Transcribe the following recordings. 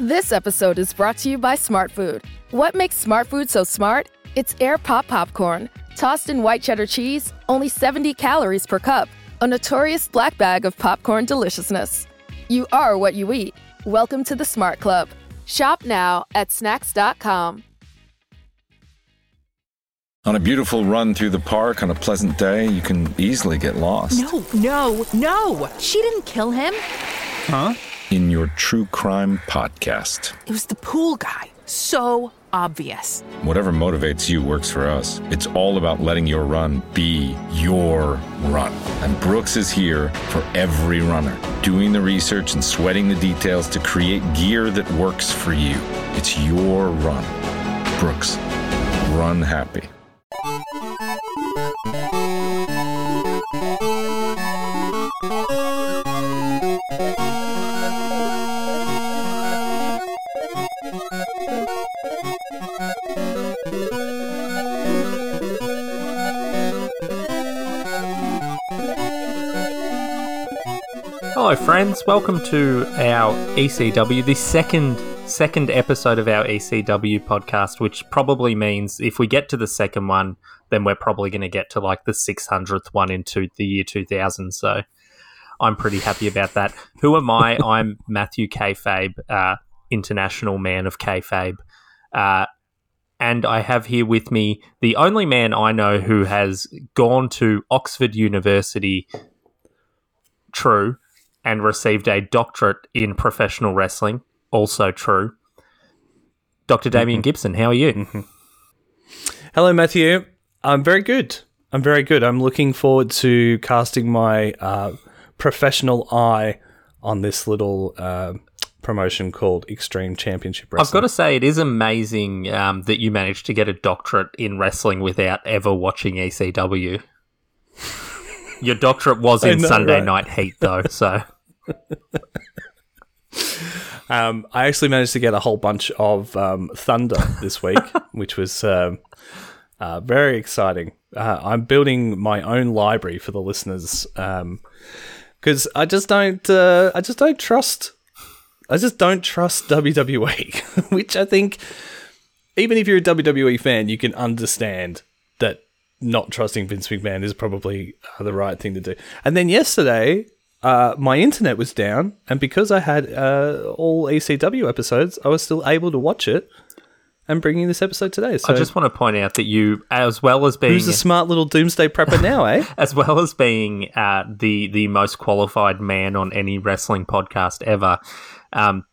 This episode is brought to you by Smart Food. What makes Smart Food so smart? It's air pop popcorn, tossed in white cheddar cheese, only 70 calories per cup, a notorious black bag of popcorn deliciousness. You are what you eat. Welcome to the Smart Club. Shop now at snacks.com. On a beautiful run through the park on a pleasant day, you can easily get lost. No, no, no! She didn't kill him. Huh? In your true crime podcast. It was the pool guy. So obvious. Whatever motivates you works for us. It's all about letting your run be your run. And Brooks is here for every runner, doing the research and sweating the details to create gear that works for you. It's your run. Brooks, run happy. Hello, friends. Welcome to our ECW, the second second episode of our ECW podcast, which probably means if we get to the second one, then we're probably going to get to like the 600th one into the year 2000. So I'm pretty happy about that. Who am I? I'm Matthew Kayfabe, uh, international man of Kayfabe. Uh, and I have here with me the only man I know who has gone to Oxford University, true, and received a doctorate in professional wrestling, also true. Dr. Damian Gibson, how are you? Hello, Matthew. I'm very good. I'm very good. I'm looking forward to casting my uh, professional eye on this little uh, promotion called Extreme Championship Wrestling. I've got to say, it is amazing um, that you managed to get a doctorate in wrestling without ever watching ECW. Your doctorate was in know, Sunday right? Night Heat, though, so. Um, I actually managed to get a whole bunch of um, Thunder this week, which was um, uh, very exciting. Uh, I'm building my own library for the listeners because I just don't. Uh, I just don't trust. I just don't trust WWE, which I think, even if you're a WWE fan, you can understand not trusting Vince McMahon is probably uh, the right thing to do. And then yesterday, uh, my internet was down, and because I had uh, all ECW episodes, I was still able to watch it and bringing this episode today. So, I just want to point out that you, as well as being who's the smart little doomsday prepper now, eh? as well as being uh, the the most qualified man on any wrestling podcast ever, um,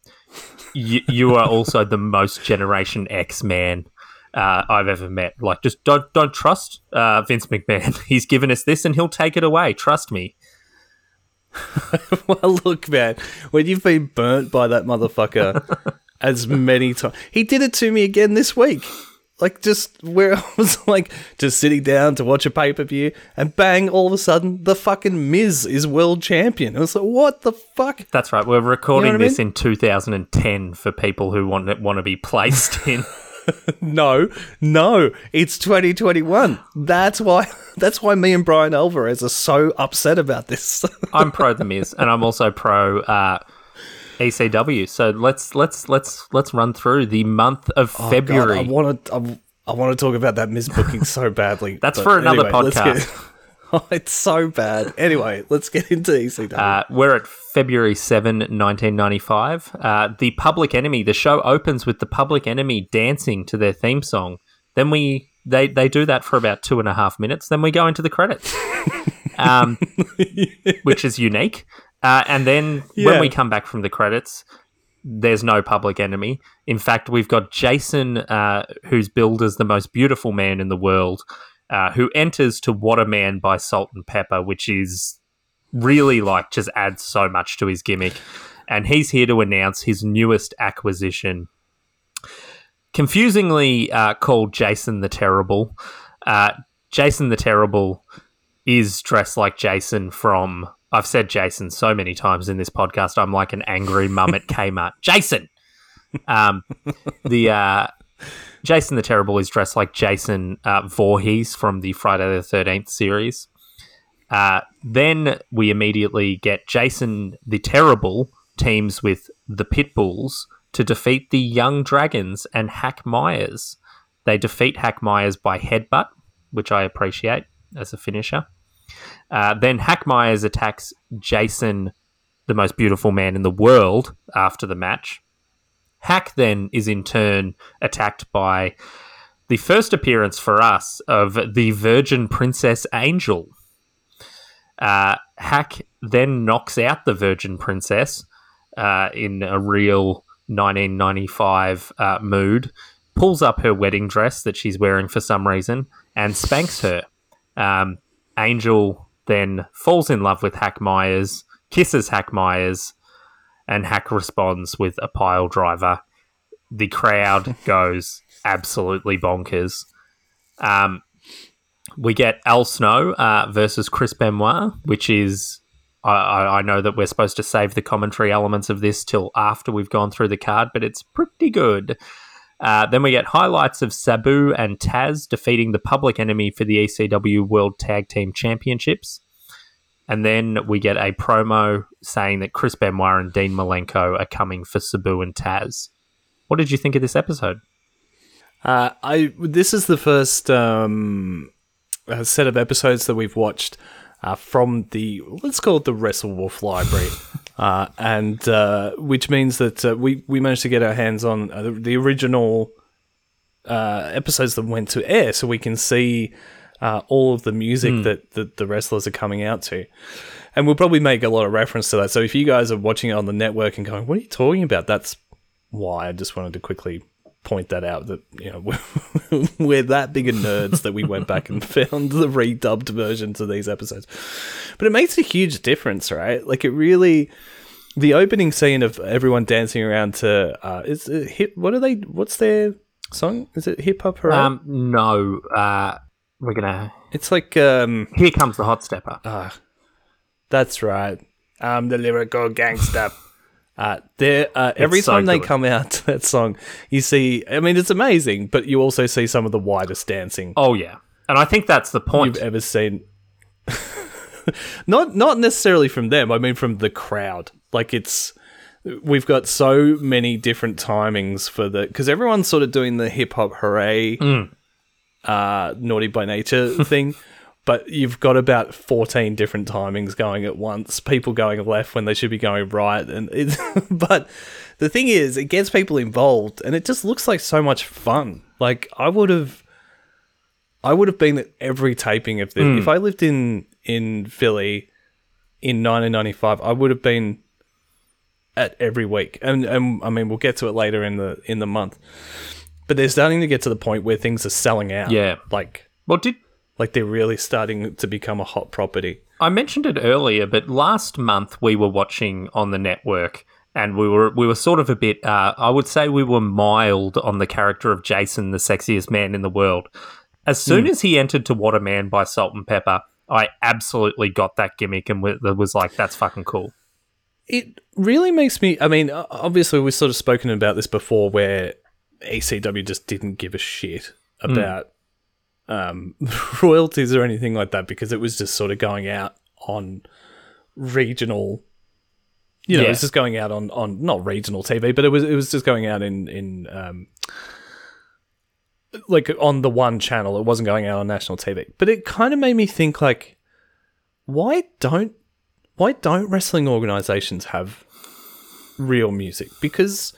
you, you are also the most Generation X man uh, I've ever met. Like, just don't don't trust uh, Vince McMahon. He's given us this, and he'll take it away. Trust me. well, look, man, when you've been burnt by that motherfucker as many times, he did it to me again this week. Like, just where I was like, just sitting down to watch a pay per view, and bang, all of a sudden, the fucking Miz is world champion. I was like, what the fuck? That's right. We're recording You know what I this in 2010 for people who want want to be placed in. No, no, it's 2021. That's why. That's why me and Bryan Alvarez are so upset about this. I'm pro the Miz, and I'm also pro uh, ECW. So let's let's let's let's run through the month of February. Oh, God, I want to. I, I want to talk about that Miz booking so badly. That's for another anyway, podcast. it's so bad. Anyway, let's get into ECW. Uh, we're at February 7, 1995. Uh, the Public Enemy, the show opens with the Public Enemy dancing to their theme song. Then we they, they do that for about two and a half minutes. Then we go into the credits, um, which is unique. Uh, and then when we come back from the credits, there's no Public Enemy. In fact, we've got Jason, uh, who's billed as the most beautiful man in the world, uh, who enters to What a Man by Salt-N-Pepa, which is really like just adds so much to his gimmick. And he's here to announce his newest acquisition. Confusingly uh, called Jason the Terrible. Uh, Jason the Terrible is dressed like Jason from. I've said Jason so many times in this podcast. I'm like an angry mum at Kmart. Jason! Um, the uh, Jason the Terrible is dressed like Jason uh, Voorhees from the Friday the 13th series. Uh, then we immediately get Jason the Terrible teams with the Pitbulls to defeat the Young Dragons and Hack Meyers. They defeat Hack Meyers by headbutt, which I appreciate as a finisher. Uh, then Hack Meyers attacks Jason, the most beautiful man in the world, after the match. Hack then is in turn attacked by the first appearance for us of the Virgin Princess Angel. Uh, Hack then knocks out the Virgin Princess uh, in a real 1995 uh, mood, pulls up her wedding dress that she's wearing for some reason, and spanks her. Um, Angel then falls in love with Hack Meyers, kisses Hack Meyers, and Hack responds with a pile driver. The crowd goes absolutely bonkers. Um, we get Al Snow uh, versus Chris Benoit, which is I, I, I know that we're supposed to save the commentary elements of this till after we've gone through the card, but it's pretty good. Uh, then we get highlights of Sabu and Taz defeating the public enemy for the ECW World Tag Team Championships. And then we get a promo saying that Chris Benoit and Dean Malenko are coming for Sabu and Taz. What did you think of this episode? Uh, I this is the first um, uh, set of episodes that we've watched uh, from the let's call it the Wrestle Wolf library, uh, and uh, which means that uh, we we managed to get our hands on uh, the, the original uh, episodes that went to air, so we can see uh, all of the music that, that the wrestlers are coming out to. And we'll probably make a lot of reference to that. So if you guys are watching it on the network and going, "What are you talking about?" That's why I just wanted to quickly point that out that you know we're, we're that big of nerds that we went back and found the redubbed versions of these episodes but it makes a huge difference right like it really the opening scene of everyone dancing around to uh is it hip what are they what's their song is it hip hop Um, no, uh, we're gonna. it's like um Here comes the hot stepper. That's right. I'm the lyrical gangster. Uh, there, uh, every so time they come out to that song, you see. I mean, it's amazing, but you also see some of the widest dancing oh yeah, and I think that's the point. you've ever seen. not, not necessarily from them. I mean, from the crowd. Like it's, we've got so many different timings for the because everyone's sort of doing the hip hop hooray, uh, naughty by nature thing. But you've got about 14 different timings going at once, people going left when they should be going right. And it's, but the thing is, it gets people involved and it just looks like so much fun. Like, I would have, I would have been at every taping of this. If I lived in, in Philly in 1995, I would have been at every week. And, and I mean, we'll get to it later in the, in the month. But they're starting to get to the point where things are selling out. Yeah. Like, well, did like they're really starting to become a hot property. I mentioned it earlier, but last month we were watching on the network, and we were we were sort of a bit. Uh, I would say we were mild on the character of Jason, the sexiest man in the world. As soon as he entered to What a Man by Salt-N-Pepa, I absolutely got that gimmick and wa- was like, "That's fucking cool." It really makes me. I mean, obviously, we've sort of spoken about this before, where ECW just didn't give a shit about um, royalties or anything like that because it was just sort of going out on regional. You know, it was just going out on, on not regional TV, but it was it was just going out in in um, like on the one channel. It wasn't going out on national TV. But it kind of made me think like, why don't why don't wrestling organizations have real music? Because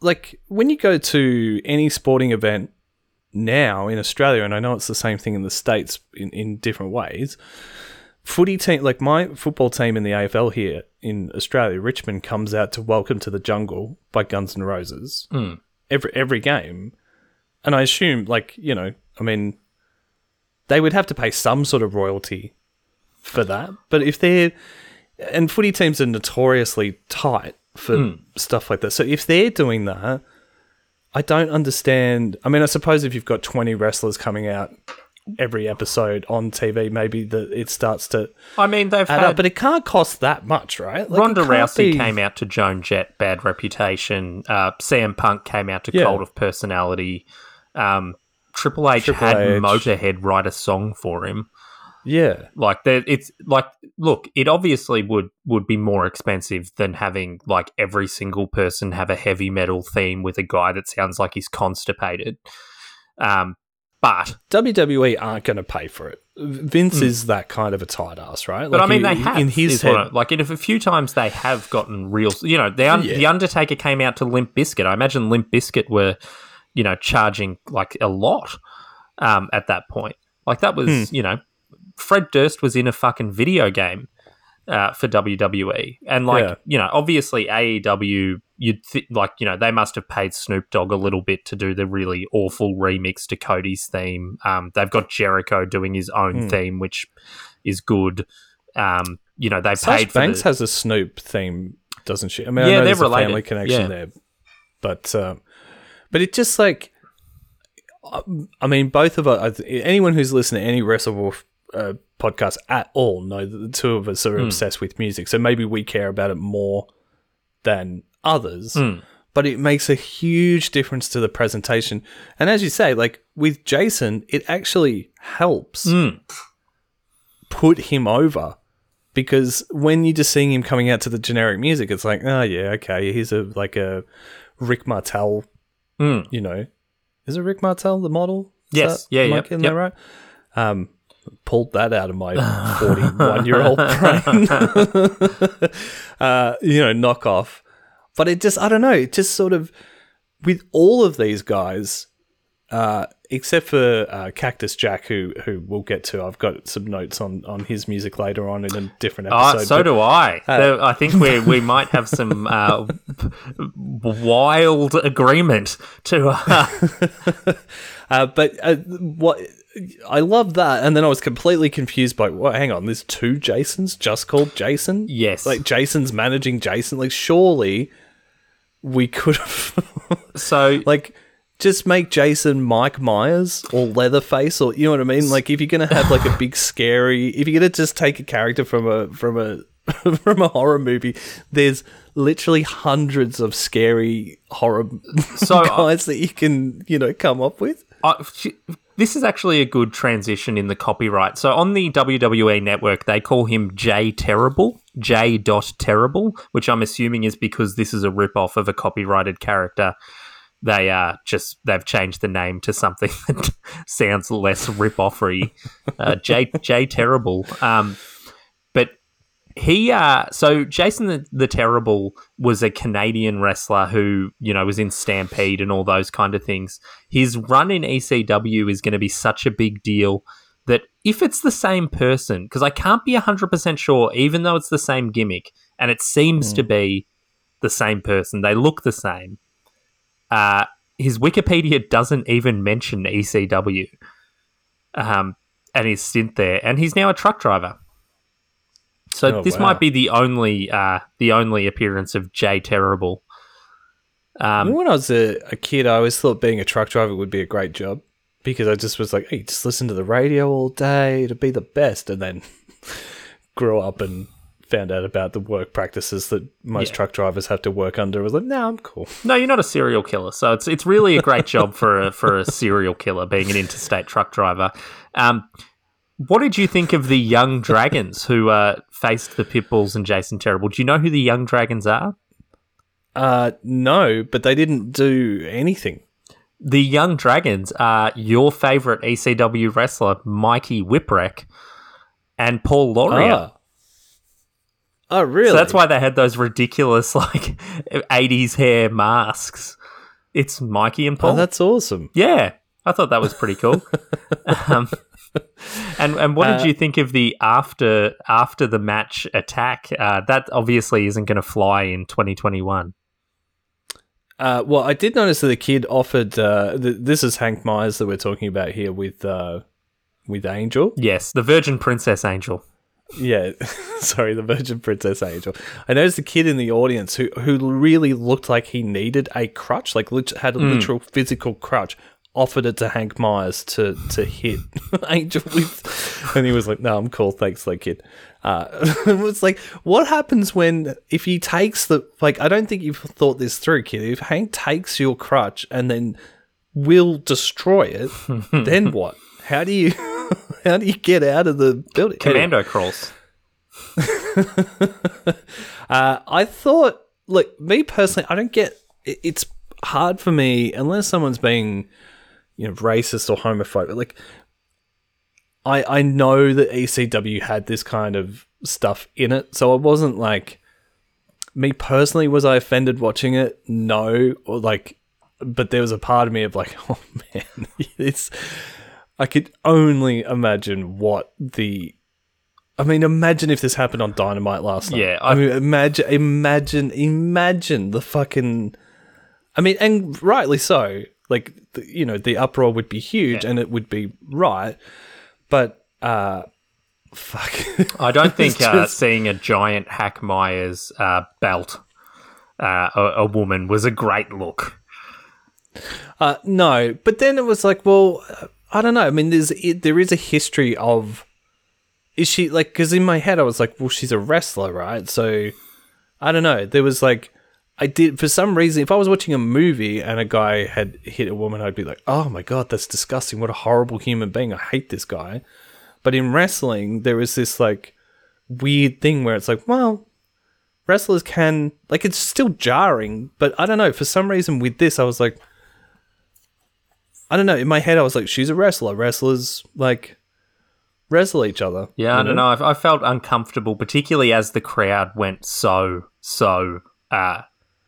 like when you go to any sporting event now in Australia, and I know it's the same thing in the States in, in different ways, footy team like my football team in the AFL here in Australia, Richmond comes out to Welcome to the Jungle by Guns N' Roses hmm. every every game. And I assume like, you know, I mean they would have to pay some sort of royalty for that. But if they're and footy teams are notoriously tight for stuff like that. So if they're doing that, I don't understand. I mean, I suppose if you've got 20 wrestlers coming out every episode on TV, maybe that it starts to I mean, they've add had up, but it can't cost that much, right? Like, Ronda Rousey be- came out to Joan Jett, bad reputation. Uh, CM Punk came out to Yeah. Cult of Personality. Um, Triple H Triple had H. Motorhead write a song for him. Yeah. Like that, it's like look, it obviously would would be more expensive than having like every single person have a heavy metal theme with a guy that sounds like he's constipated. Um, but WWE aren't going to pay for it. Vince is that kind of a tight ass, right? But I mean, he- they have in his head. I- like in a few times they have gotten real. You know, the Un- Yeah. the Undertaker came out to Limp Bizkit. I imagine Limp Bizkit were, you know, charging like a lot um, at that point. Like that was, Hmm. you know, Fred Durst was in a fucking video game uh, for WWE, and like Yeah. you know, obviously AEW, you'd th- like you know they must have paid Snoop Dogg a little bit to do the really awful remix to Cody's theme. Um, they've got Jericho doing his own Hmm. theme, which is good. Um, you know they Sash paid Banks the, has a Snoop theme, doesn't she? I mean, I Yeah, know they're a related. family connection Yeah. there, but um, but it just like, I mean, both of us. Anyone who's listened to any WrestleWolf uh, podcast at all know that the two of us Hmm. are obsessed with music, so maybe we care about it more than others. Hmm. But it makes a huge difference to the presentation, and as you say, like with Jason, it actually helps Hmm. put him over because when you're just seeing him coming out to the generic music, it's like, oh yeah, okay, he's a like a Rick Martel, Mm. you know, is it Rick Martel the model? Is Yes. Yeah, I yep, right? Um, pulled that out of my 41 year old brain. uh, you know, knockoff. But it just, I don't know, it just sort of, with all of these guys, uh, except for uh, Cactus Jack, who who we'll get to. I've got some notes on, on his music later on in a different Ah, episode. so but- do I. uh, I think we we might have some uh, wild agreement to. Uh, Uh, but uh, what I love that, and then I was completely confused by what. Hang on, there's two Jasons just called Jason. Yes. like Jason's managing Jason. Like surely we could have so like just make Jason Mike Myers or Leatherface, or you know what I mean. Like if you're gonna have like a big scary, if you're gonna just take a character from a from a from a horror movie, there's literally hundreds of scary horror So, uh, guys that you can you know come up with. I, this is actually a good transition in the copyright. So on the WWE network, they call him J Terrible, J Terrible, which I'm assuming is because this is a rip-off of a copyrighted character. They uh just they've changed the name to something that sounds less rip-offery. Uh, J J Terrible. Um, he uh so Jason the, the Terrible was a Canadian wrestler who, you know, was in Stampede and all those kind of things. His run in ECW is going to be such a big deal that if it's the same person, because I can't be 100% sure, even though it's the same gimmick, and it seems to be the same person, they look the same. Uh, his Wikipedia doesn't even mention ECW um, and his stint there, and he's now a truck driver. So Oh, this wow. might be the only uh, the only appearance of Jay Terrible. Um, when I was a, a kid, I always thought being a truck driver would be a great job because I just was like, hey, just listen to the radio all day to be the best. And then grew up and found out about the work practices that most Yeah. truck drivers have to work under. I was like, no, I'm cool. No, you're not a serial killer, so it's it's really a great job for a, for a serial killer being an interstate truck driver. Um, what did you think of the Young Dragons who uh, faced the Pitbulls and Jason Terrible? Do you know who the Young Dragons are? Uh, no, but they didn't do anything. The Young Dragons are your favorite ECW wrestler, Mikey Whipwreck, and Paul Lauria. Ah. Oh, really? So that's why they had those ridiculous like 80s hair masks. It's Mikey and Paul. Oh, that's awesome. Yeah, I thought that was pretty cool. um, and and what did Uh, you think of the after after the match attack? Uh, that obviously isn't going to fly in 2021. Uh, well, I did notice that the kid offered. Uh, th- this is Hank Myers that we're talking about here with uh, with Angel. Yes, the Virgin Princess Angel. Yeah, sorry, the Virgin Princess Angel. I noticed the kid in the audience who who really looked like he needed a crutch, like had a literal physical crutch. Offered it to Hank Myers to to hit Angel with, and he was like, "No, I'm cool, thanks, like kid." Uh, it was like, what happens when if he takes the like? I don't think you've thought this through, kid. If Hank takes your crutch and then will destroy it, then what? How do you how do you get out of the building? Commando crawls. Uh, I thought, look, me personally, I don't get. it- It's hard for me unless someone's being, you know, racist or homophobic. Like, I I know that ECW had this kind of stuff in it, so I wasn't like. Me personally, was I offended watching it? No, or like, but there was a part of me of like, oh man, it's. I could only imagine what the I mean, imagine if this happened on Dynamite last night. Yeah, I, I- mean, imagine, imagine, imagine the fucking. I mean, and rightly so. Like, the, you know, the uproar would be huge, and it would be right. But, uh, fuck. I don't think uh, just- seeing a giant Hack Meyers uh, belt uh, a, a woman was a great look. Uh, no, but then it was like, well, I don't know. I mean, there's it, there is a history of. Is she like? Because in my head, I was like, well, she's a wrestler, right? So, I don't know. There was like, I did for some reason. If I was watching a movie and a guy had hit a woman, I'd be like, oh my god, that's disgusting. What a horrible human being. I hate this guy. But in wrestling, there is this like weird thing where it's like, well, wrestlers can like it's still jarring, but I don't know. For some reason, with this, I was like. I don't know. In my head, I was like, she's a wrestler. Wrestlers like wrestle each other. Yeah, I don't know. I, I felt uncomfortable, particularly as the crowd went so so. Uh,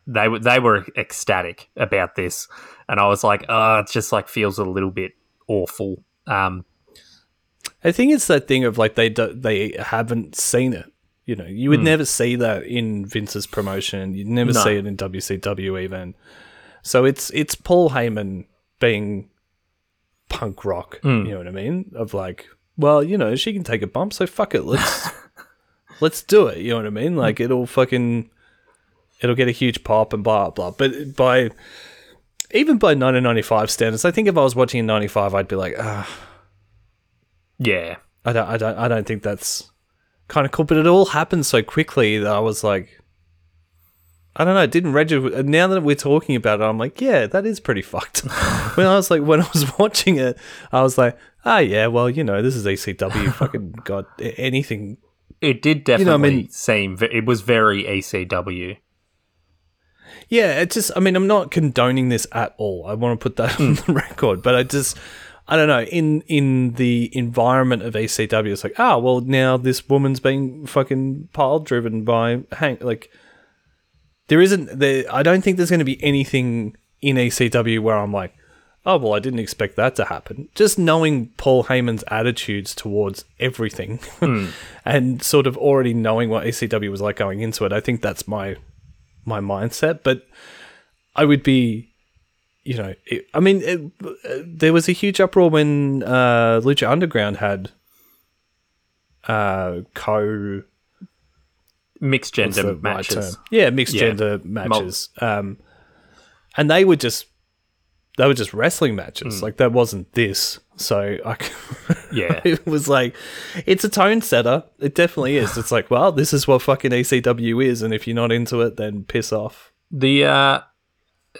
they were they were ecstatic about this, and I was like, oh, it just like feels a little bit awful. Um, I think it's that thing of like they do, they haven't seen it. You know, you would hmm. never see that in Vince's promotion. You'd never No. see it in WCW even. So it's it's Paul Heyman being punk rock. Hmm. You know what I mean? Of like, well, you know, she can take a bump, so fuck it. Let's let's do it. You know what I mean? Like hmm. it'll fucking it'll get a huge pop and blah blah. But by even by 1995 standards, I think if I was watching in 95, I'd be like, ah. yeah, I don't, I don't, I don't think that's kind of cool. But it all happened so quickly that I was like, I don't know. It didn't register. Now that we're talking about it, I'm like, yeah, that is pretty fucked. when I was like, when I was watching it, I was like, ah, yeah, well, you know, this is ECW. fucking god, anything. it did definitely know, I mean- seem it was very ECW. Yeah, it just. I mean, I'm not condoning this at all. I want to put that on the record, but I just. I don't know. In in the environment of ECW, it's like, ah, well, now this woman's being fucking pile driven by Hank. Like, there isn't there. I don't think there's going to be anything in ECW where I'm like, oh well, I didn't expect that to happen. Just knowing Paul Heyman's attitudes towards everything, and sort of already knowing what ECW was like going into it, I think that's my my mindset. But I would be, you know, it, I mean, it, there was a huge uproar when uh, Lucha Underground had uh, co Mixed gender matches. Yeah, mixed Yeah. gender matches. Um, and they were just they were just wrestling matches. Like that wasn't this. So I, Yeah. it was like it's a tone setter. It definitely is. It's like, well, this is what fucking ECW is, and if you're not into it, then piss off. The uh,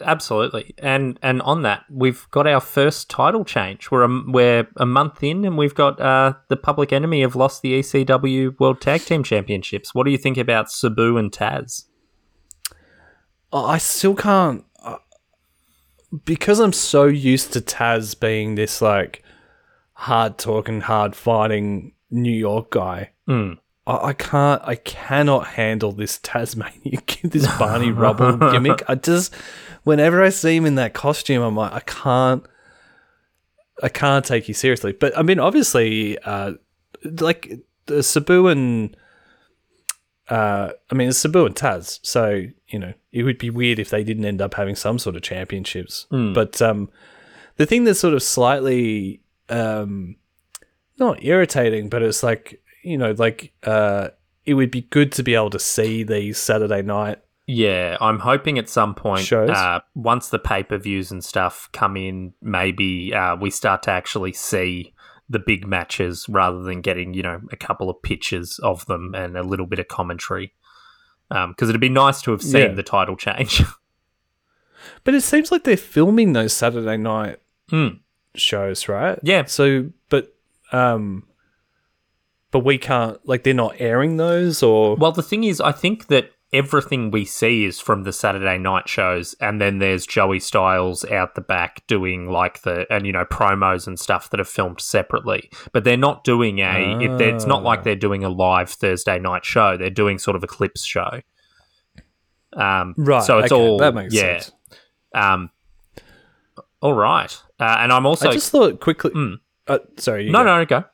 absolutely, and and on that, we've got our first title change. We're a, we're a month in, and we've got uh, the Public Enemy have lost the ECW World Tag Team Championships. What do you think about Sabu and Taz? Oh, I still can't because I'm so used to Taz being this like hard talking, hard fighting New York guy. I, I can't, I cannot handle this Tasmanian, this Barney Rubble gimmick. I just, whenever I see him in that costume, I'm like, I can't, I can't take you seriously. But I mean, obviously, uh, like the Sabu and uh, I mean, it's Sabu and Taz, so you know it would be weird if they didn't end up having some sort of championships. But um, the thing that's sort of slightly um, not irritating, but it's like you know, like uh, it would be good to be able to see these Saturday night. Yeah, I'm hoping at some point, uh, once the pay per views and stuff come in, maybe uh, we start to actually see the big matches rather than getting, you know, a couple of pictures of them and a little bit of commentary. Because it'd be nice to have seen Yeah. the title change. But it seems like they're filming those Saturday night Hmm. shows, right? Yeah. So, but um, but we can't. Like they're not airing those, or Well, the thing is, I think that everything we see is from the Saturday night shows, and then there's Joey Styles out the back doing like the and you know promos and stuff that are filmed separately. But they're not doing a. It, it's not like they're doing a live Thursday night show. They're doing sort of a clips show. Um, right. So it's okay, all that makes yeah. sense. Um, all right, uh, and I'm also I just thought quickly. Uh, sorry, no, go. no, go.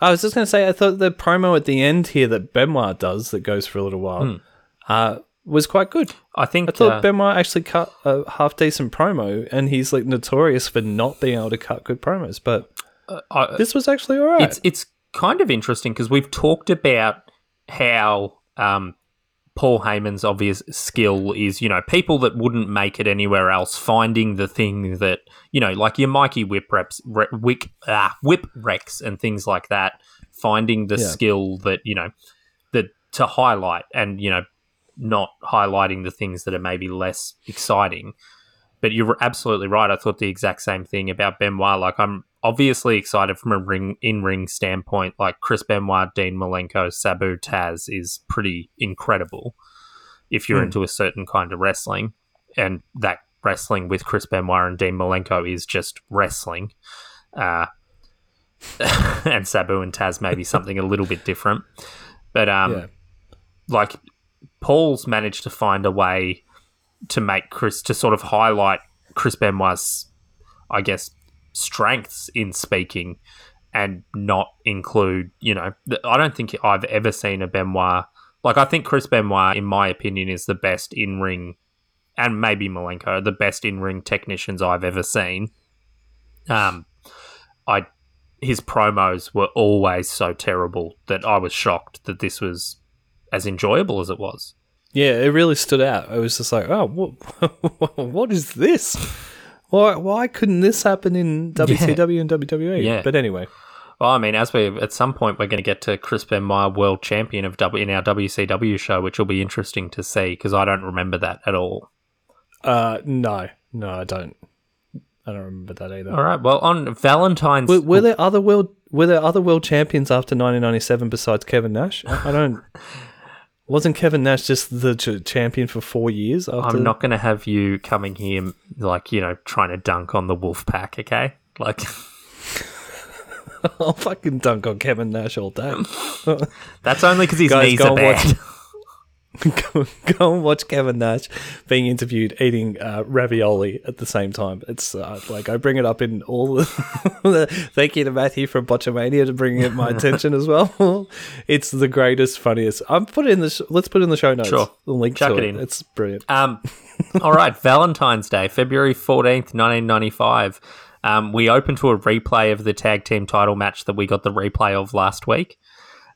I was just going to say, I thought the promo at the end here that Benoit does that goes for a little while uh, was quite good. I think I thought uh, Benoit actually cut a half decent promo, and he's like notorious for not being able to cut good promos. But I- this was actually all right. It's it's kind of interesting because we've talked about how um, Paul Heyman's obvious skill is, you know, people that wouldn't make it anywhere else finding the thing that you know, like your Mikey Whip reps, re, wick, ah, Whip Rex and things like that, finding the Yeah. skill that you know that to highlight and you know not highlighting the things that are maybe less exciting. But you're absolutely right. I thought the exact same thing about Benoit. Like I'm obviously excited from a ring in ring standpoint. Like Chris Benoit, Dean Malenko, Sabu Taz is pretty incredible. If you're Hmm. into a certain kind of wrestling, and that wrestling with Chris Benoit and Dean Malenko is just wrestling. Uh, and Sabu and Taz maybe something a little bit different. But um, Yeah. like Paul's managed to find a way to make Chris to sort of highlight Chris Benoit's, I guess, strengths in speaking, and not include. You know, I don't think I've ever seen a Benoit like I think Chris Benoit, in my opinion, is the best in ring, and maybe Malenko, the best in ring technicians I've ever seen. Um, I his promos were always so terrible that I was shocked that this was as enjoyable as it was. Yeah, it really stood out. I was just like, oh, what, what is this? Why, why couldn't this happen in WCW and WWE? Yeah. But anyway, Well, I mean, as we at some point we're going to get to Chris Benoit, world champion of W in our WCW show, which will be interesting to see because I don't remember that at all. uh, no, no, I don't. I don't remember that either. All right. Well, on Valentine's, Were, were there other world Were there other world champions after 1997 besides Kevin Nash? I don't. Wasn't Kevin Nash just the ch- champion for four years? After I'm not going to have you coming here like you know trying to dunk on the Wolf Pack. Okay, like I'll fucking dunk on Kevin Nash all day. that's only because his Guys, knees are and watch- bad. go, go and watch Kevin Nash being interviewed eating uh, ravioli at the same time. It's uh, like I bring it up in all the. thank you to Matthew from Botchamania to bringing it my attention as well. it's the greatest, funniest. I'm put it in the. Sh- let's put it in the show notes. Sure. the link Chuck to it it. in. It's brilliant. Um, all right, Valentine's Day, February 14th, 1995. Um, we open to a replay of the tag team title match that we got the replay of last week.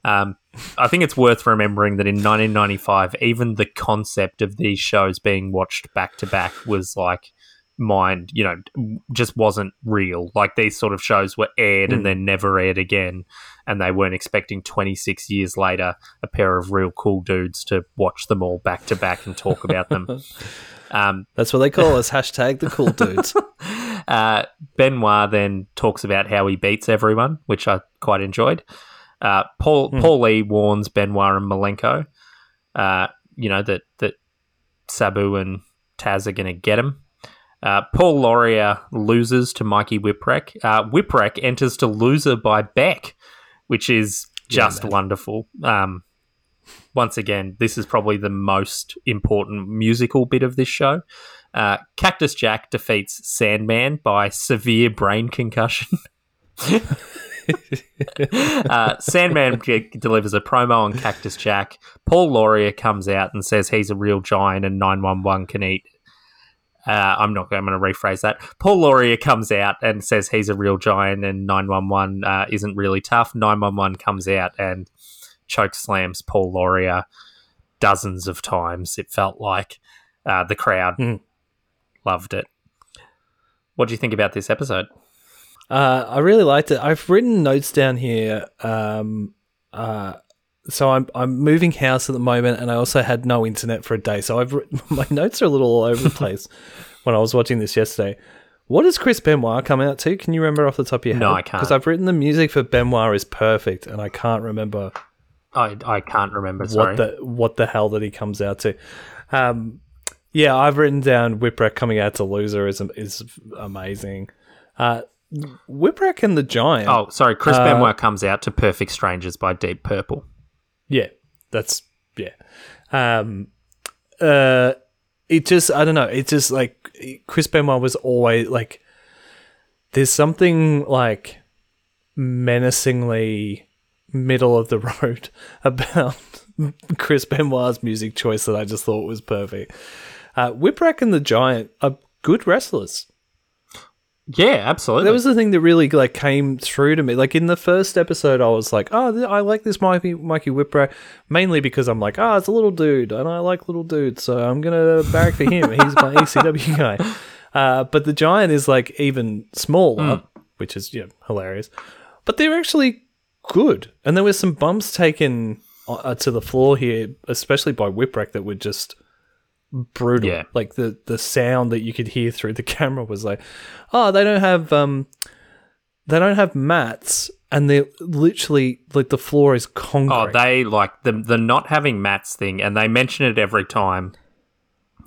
Um, I think it's worth remembering that in 1995, even the concept of these shows being watched back to back was like mind, you know, just wasn't real. Like these sort of shows were aired and then never aired again, and they weren't expecting 26 years later a pair of real cool dudes to watch them all back to back and talk about them. Um, That's what they call us. Hashtag the cool dudes. uh, Benoit then talks about how he beats everyone, which I quite enjoyed. Uh, Paul Paul Lee warns Benoit and Malenko, uh, you know that that Sabu and Taz are going to get him. Uh, Paul Lauria loses to Mikey Whipwreck. Uh, Whipwreck enters to loser by Beck, which is just wonderful. Um, once again, this is probably the most important musical bit of this show. Uh, Cactus Jack defeats Sandman by severe brain concussion. uh, Sandman delivers a promo on Cactus Jack. Paul Lauria comes out and says he's a real giant and 911 can eat. Uh, I'm not I'm going to rephrase that. Paul Lauria comes out and says he's a real giant and 911 uh, isn't really tough. 911 comes out and choke slams Paul Lauria dozens of times. It felt like uh, the crowd Mm. loved it. What do you think about this episode? Uh, I really liked it. I've written notes down here. Um, uh, so I'm I'm moving house at the moment, and I also had no internet for a day. So I've written, my notes are a little all over the place when I was watching this yesterday. What does Chris Benoit come out to? Can you remember off the top of your head? No, I can't. Because I've written the music for Benoit is perfect, and I can't remember I, I can't remember. Sorry. what the what the hell that he comes out to. Um, yeah, I've written down Whipwreck coming out to Loser is is amazing. Uh, Whipwreck and the Giant. oh, sorry. Chris Uh, Benoit comes out to Perfect Strangers by Deep Purple. Yeah, that's yeah. Um, uh, it just I don't know. It's just like Chris Benoit was always like. There's something like menacingly middle of the road about Chris Benoit's music choice that I just thought was perfect. Uh, Whipwreck and the Giant are good wrestlers. Yeah, absolutely. That was the thing that really like came through to me. Like in the first episode, I was like, "Oh, th- I like this Mikey Mikey Whipwreck," mainly because I'm like, "Ah, it's a little dude, and I like little dudes, so I'm gonna barrack for him. He's my ECW guy." Uh, but the giant is like even smaller, which is yeah hilarious. But they're actually good, and there were some bumps taken uh, to the floor here, especially by Whipwreck, that were just brutal. Yeah. Like the the sound that you could hear through the camera was like, oh, they don't have um, they don't have mats, and they're literally like the floor is concrete. Oh, they like the the not having mats thing, and they mention it every time,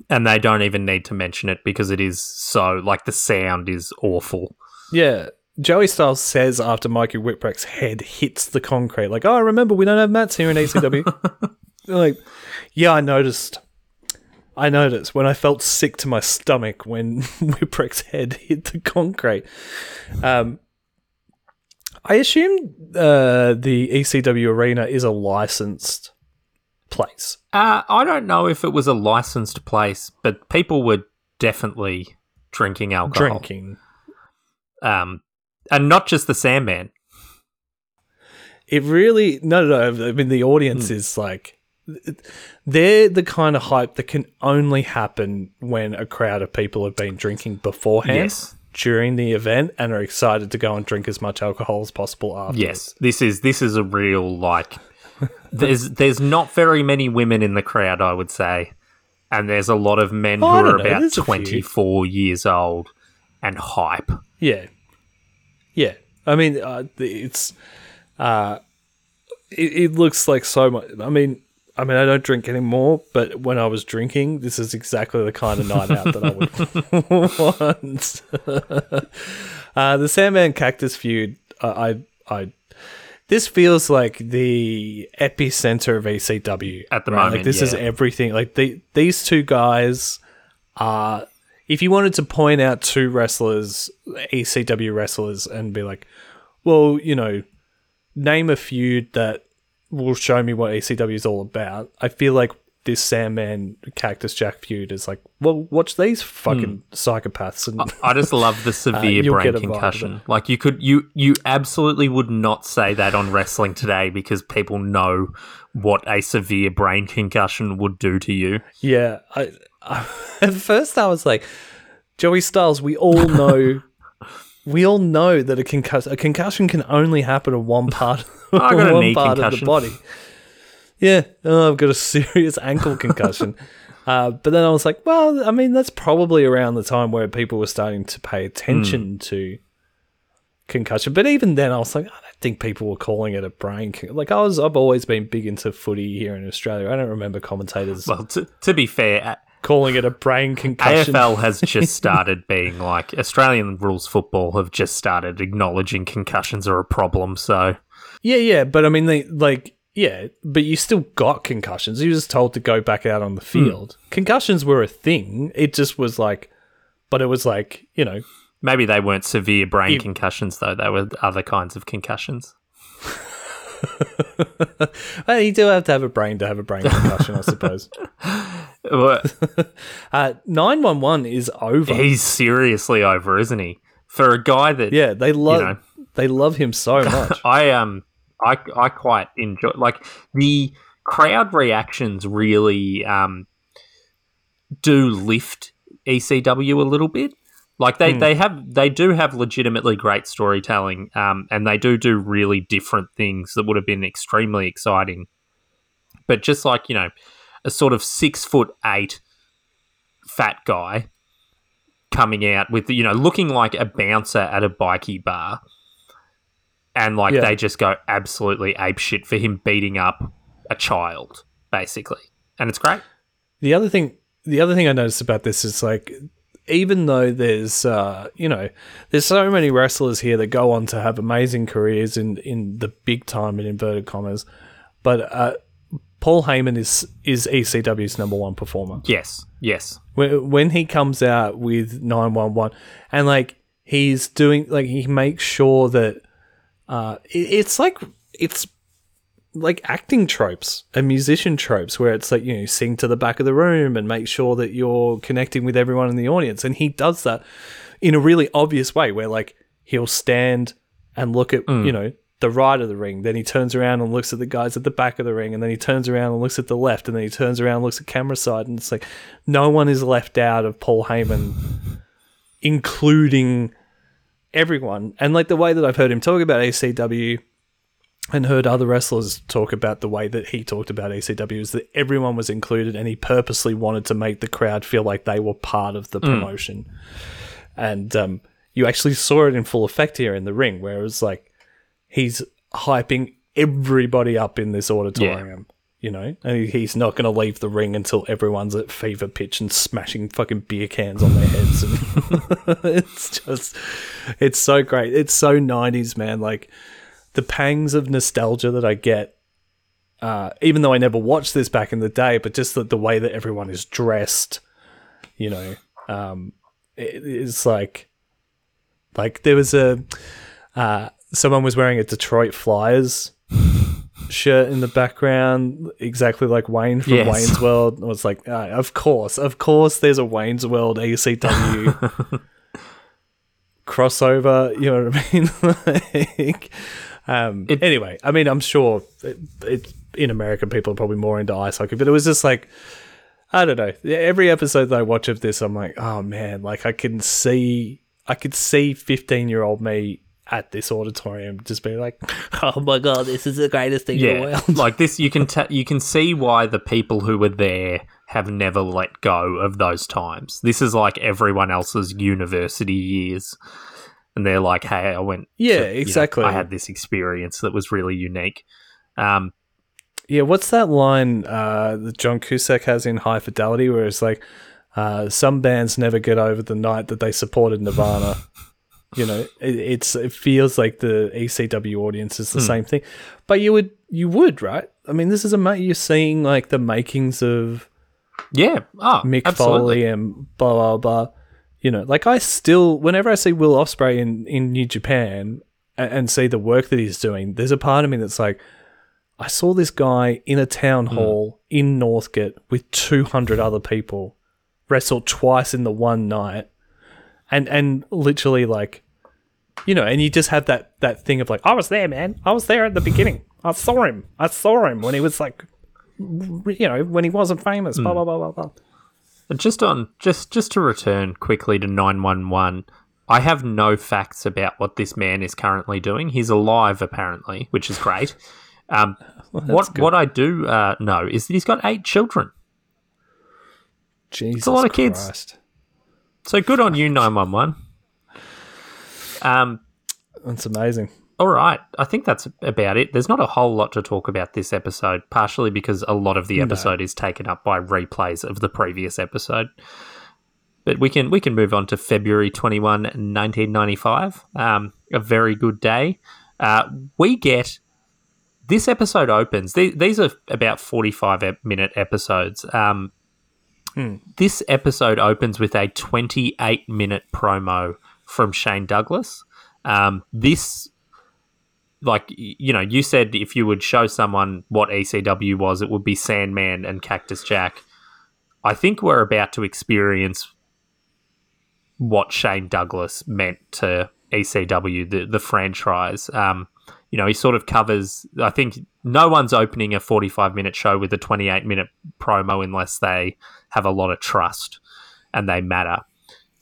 and they don't even need to mention it because it is so like the sound is awful. yeah. Joey Styles says after Mikey Whipwreck's head hits the concrete, like, "Oh, remember we don't have mats here in ECW." Like, yeah, I noticed. I noticed when I felt sick to my stomach when Whipwreck's head hit the concrete. Um, I assume uh, the ECW arena is a licensed place. Uh, I don't know if it was a licensed place, but people were definitely drinking alcohol. Drinking. Um, and not just the Sandman. It really no no no. I mean the audience Hmm. is like they're the kind of hype that can only happen when a crowd of people have been drinking beforehand Yes. during the event and are excited to go and drink as much alcohol as possible after. Yes, this is this is a real like. There's there's not very many women in the crowd, I would say, and there's a lot of men Oh, who are know, about few. 24 years old and hype. Yeah. Yeah. I mean, uh, it's uh, it, it looks like so much. I mean, I mean, I don't drink anymore, but when I was drinking, this is exactly the kind of night out that I would want. uh, the Sandman Cactus feud, uh, I, I, this feels like the epicenter of ECW At the right? Like moment, this is everything. Like the, these two guys are. If you wanted to point out two wrestlers, ECW wrestlers, and be like, well, you know, name a feud that will show me what ECW is all about. I feel like this Sandman Cactus Jack feud is like, well, watch these fucking psychopaths and I just love the severe Uh, brain get a vibe of concussion. Like you could you you absolutely would not say that on wrestling today because people know what a severe brain concussion would do to you. yeah. I, I, at first, I was like, Joey Styles. We all know. We all know that a concussion a concussion can only happen in one part, I got a one knee part of the concussion. body. Yeah, oh, I've got a serious ankle concussion. Uh, but then I was like, well, I mean, that's probably around the time where people were starting to pay attention to concussion. But even then, I was like, I don't think people were calling it a brain. Con-. Like I was, I've always been big into footy here in Australia. I don't remember commentators Well, to, to be fair, calling it a brain concussion. AFL has just started being like Australian rules football have just started acknowledging concussions are a problem. So Yeah, yeah, but I mean, they like, yeah, but you still got concussions. You were just told to go back out on the field. Concussions were a thing. It just was like, but it was like, you know, maybe they weren't severe brain You- concussions though; they were other kinds of concussions. well, you do have to have a brain to have a brain concussion, I suppose. Uh, Nine one one is over. He's seriously over, isn't he? For a guy that yeah, they love know. they love him so much. I um I I quite enjoy like the crowd reactions really um do lift ECW a little bit. Like they, they have they do have legitimately great storytelling, um, and they do do really different things that would have been extremely exciting. But just like you know, a sort of six foot eight fat guy coming out with you know looking like a bouncer at a bikey bar, and like Yeah. they just go absolutely ape shit for him beating up a child, basically, and it's great. The other thing, the other thing I noticed about this is like, even though there's, uh, you know, there's so many wrestlers here that go on to have amazing careers in in the big time in inverted commas, but uh, Paul Heyman is is ECW's number one performer. Yes, yes, when, when he comes out with 911 and like he's doing like he makes sure that uh it, it's like it's like acting tropes and musician tropes where it's like you know sing to the back of the room and make sure that you're connecting with everyone in the audience. And he does that in a really obvious way where like he'll stand and look at you know the right of the ring. Then he turns around and looks at the guys at the back of the ring. And then he turns around and looks at the left. And then he turns around and looks at camera side. And it's like no one is left out of Paul Heyman including everyone and like the way that I've heard him talk about ECW and heard other wrestlers talk about the way that he talked about ECW is that everyone was included and he purposely wanted to make the crowd feel like they were part of the promotion. And um, you actually saw it in full effect here in the ring, where it was like he's hyping everybody up in this auditorium. You know, he's not going to leave the ring until everyone's at fever pitch and smashing fucking beer cans on their heads. It's just, it's so great. It's so 90s, man. Like, the pangs of nostalgia that I get, uh, even though I never watched this back in the day, but just the, the way that everyone is dressed, you know, um, it, it's like, like there was a, uh, someone was wearing a Detroit Flyers shirt in the background, exactly like Wayne from Yes. Wayne's World. I was like, of course, of course, there's a Wayne's World ECW crossover. You know what I mean? like, um, It- anyway, I mean, I'm sure it, it, in America people are probably more into ice hockey, but it was just like. I don't know. Every episode that I watch of this, I'm like, oh man, like I can see, I could see 15 year old me at this auditorium just being like, oh my god, this is the greatest thing in the yeah. world. like this, you can ta- you can see why the people who were there have never let go of those times. This is like everyone else's university years, and they're like, "Hey, I went, Yeah, to- you know, exactly. I had this experience that was really unique." Um, Yeah, what's that line uh, that John Cusack has in High Fidelity where it's like, uh, some bands never get over the night that they supported Nirvana. You know, it, it's it feels like the ECW audience is the hmm. same thing, but you would you would right? I mean, this is a you're seeing like the makings of yeah, oh, Mick absolutely. Foley and blah blah blah. You know, like I still, whenever I see Will Ospreay in in New Japan and, and see the work that he's doing, there's a part of me that's like, I saw this guy in a town hmm. hall in Northgate with 200 other people wrestle twice in the one night, and and literally like, you know, and you just have that that thing of like, I was there, man, I was there at the beginning, I saw him, I saw him when he was like, you know, when he wasn't famous, blah blah blah blah blah. And Just on just just to return quickly to nine one one. I have no facts about what this man is currently doing. He's alive, apparently, which is great. Um, what what I do uh, know is that he's got eight children. Jesus a lot of kids. So good on you, 911. Um, That's amazing. all right. I think that's about it. There's not a whole lot to talk about this episode, partially because a lot of the episode is taken up by replays of the previous episode. But we can we can move on to February 21, 1995. Um, a very good day. Uh, we get this episode opens. The- these are about 45 minute episodes. Um, This episode opens with a 28 minute promo from Shane Douglas. Um, this like you know, you said if you would show someone what ECW was, it would be Sandman and Cactus Jack. I think we're about to experience what Shane Douglas meant to ECW, the the franchise. Um, you know, he sort of covers. I think no one's opening a forty-five minute show with a twenty-eight minute promo unless they have a lot of trust and they matter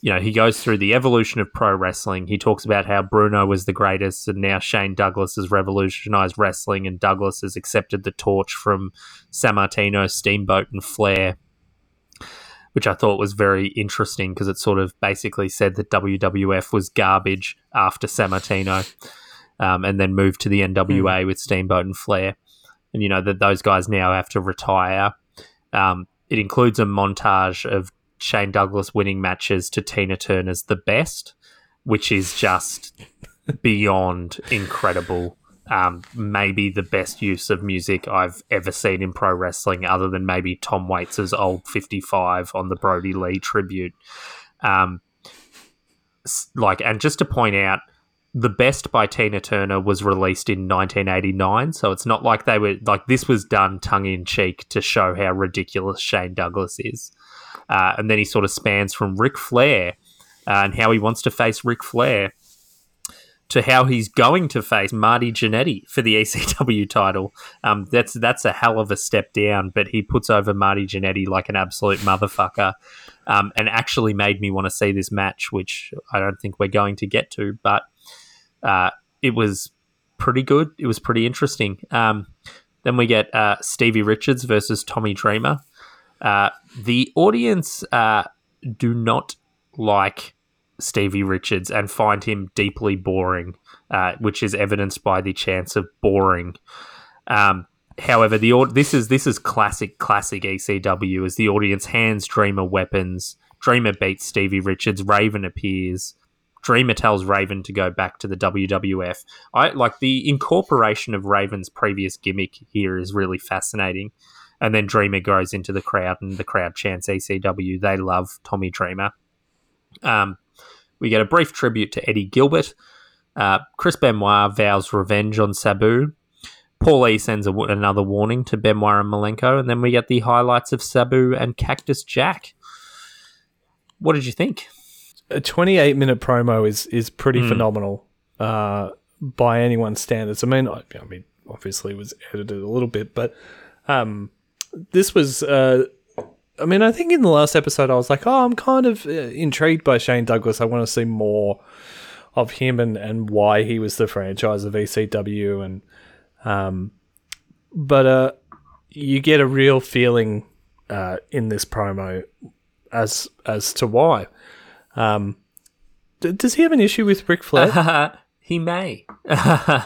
you know, he goes through the evolution of pro wrestling. He talks about how Bruno was the greatest, and now Shane Douglas has revolutionized wrestling, and Douglas has accepted the torch from Sammartino, Steamboat, and Flair. which I thought was very interesting because it sort of basically said that WWF was garbage after Sammartino, um, and then moved to the NWA with Steamboat and Flair, and you know that those guys now have to retire. Um, it includes a montage of Shane Douglas winning matches to Tina Turner's "The Best," which is just beyond incredible. Um, maybe the best use of music I've ever seen in pro wrestling, other than maybe Tom Waits' old 55 on the Brodie Lee tribute. Um, like, and just to point out, the best by Tina Turner was released in 1989, so it's not like they were like this was done tongue in cheek to show how ridiculous Shane Douglas is. Uh, and then he sort of spans from Ric Flair uh, and how he wants to face Ric Flair to how he's going to face Marty Jannetty for the ECW title. Um, that's that's a hell of a step down, but he puts over Marty Jannetty like an absolute motherfucker, um, and actually made me want to see this match, which I don't think we're going to get to, but uh, it was pretty good. It was pretty interesting. Um, then we get uh, Stevie Richards versus Tommy Dreamer. Uh, the audience uh, do not like Stevie Richards and find him deeply boring, uh, which is evidenced by the chance of boring. Um, however, the this is this is classic classic ECW as the audience hands Dreamer weapons. Dreamer beats Stevie Richards. Raven appears. Dreamer tells Raven to go back to the WWF. I like the incorporation of Raven's previous gimmick here is really fascinating. And then Dreamer goes into the crowd, and the crowd chants ECW. They love Tommy Dreamer. Um, we get a brief tribute to Eddie Gilbert. Uh, Chris Benoit vows revenge on Sabu. Paul E sends another warning to Benoit and Malenko, and then we get the highlights of Sabu and Cactus Jack. What did you think? A 28 minute promo is is pretty Hmm. phenomenal uh, by anyone's standards. I mean, I, I mean, obviously it was edited a little bit, but um, this was. Uh, I mean, I think in the last episode I was like, oh, I'm kind of uh, intrigued by Shane Douglas. I want to see more of him and and why he was the franchise of ECW and um, but uh, you get a real feeling uh, in this promo as as to why. Um, d- does he have an issue with Ric Flair? he may. I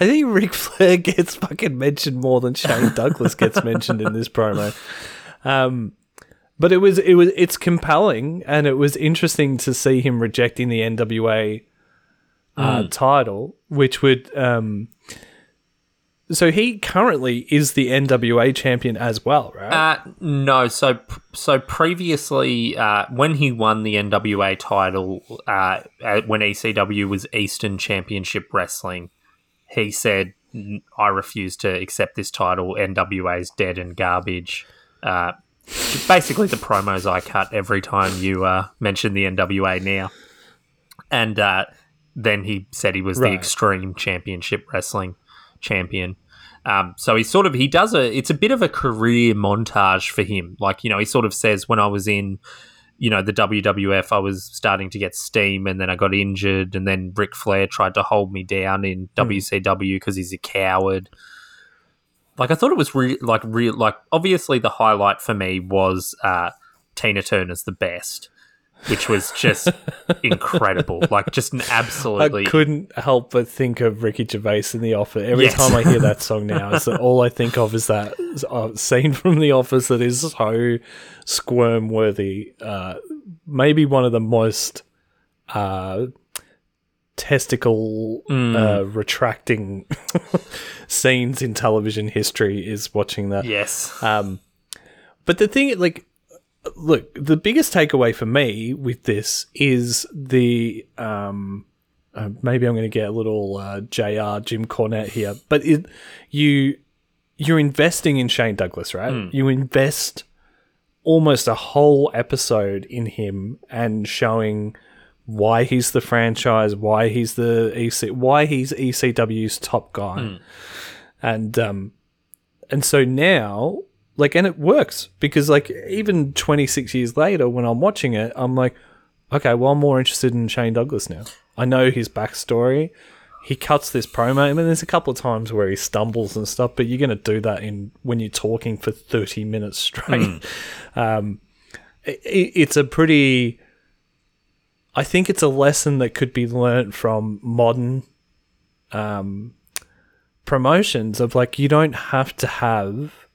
think Ric Flair gets fucking mentioned more than Shane Douglas gets mentioned in this promo. Um, but it was it was it's compelling and it was interesting to see him rejecting the NWA uh, title, which would um. So he currently is the NWA champion as well, right? Uh, no, so so previously, uh, when he won the NWA title, uh, when ECW was Eastern Championship Wrestling, he said, "I refuse to accept this title. NWA is dead and garbage." Uh, basically, the promos I cut every time you uh, mention the NWA now, and uh, then he said he was the Extreme Championship Wrestling champion. Um, so he sort of he does a it's a bit of a career montage for him. Like you know he sort of says when I was in you know the WWF I was starting to get steam and then I got injured and then Ric Flair tried to hold me down in WCW because he's a coward. Like I thought it was re- like real like obviously the highlight for me was uh, Tina Turner's the best, which was just incredible. Like just an absolutely I couldn't help but think of Ricky Gervais in The Office. Every Yes. time I hear that song now, it's that all I think of is that uh, scene from The Office that is so squirm worthy. Uh, maybe one of the most uh, testicle uh, retracting scenes in television history is watching that. yes. Um, but the thing, like, look, the biggest takeaway for me with this is the. Um, uh, maybe I'm going to get a little uh, Jr. Jim Cornette here, but it, you you're investing in Shane Douglas, right? You invest almost a whole episode in him and showing why he's the franchise, why he's the EC, why he's ECW's top guy, and um, and so now, like, and it works because, like, even 26 years later, when I'm watching it, I'm like, okay, well, I'm more interested in Shane Douglas now. I know his backstory. he cuts this promo. I mean, there's a couple of times where he stumbles and stuff, but you're going to do that in when you're talking for 30 minutes straight. Um, it, it's a pretty. I think it's a lesson that could be learnt from modern um, promotions of like you don't have to have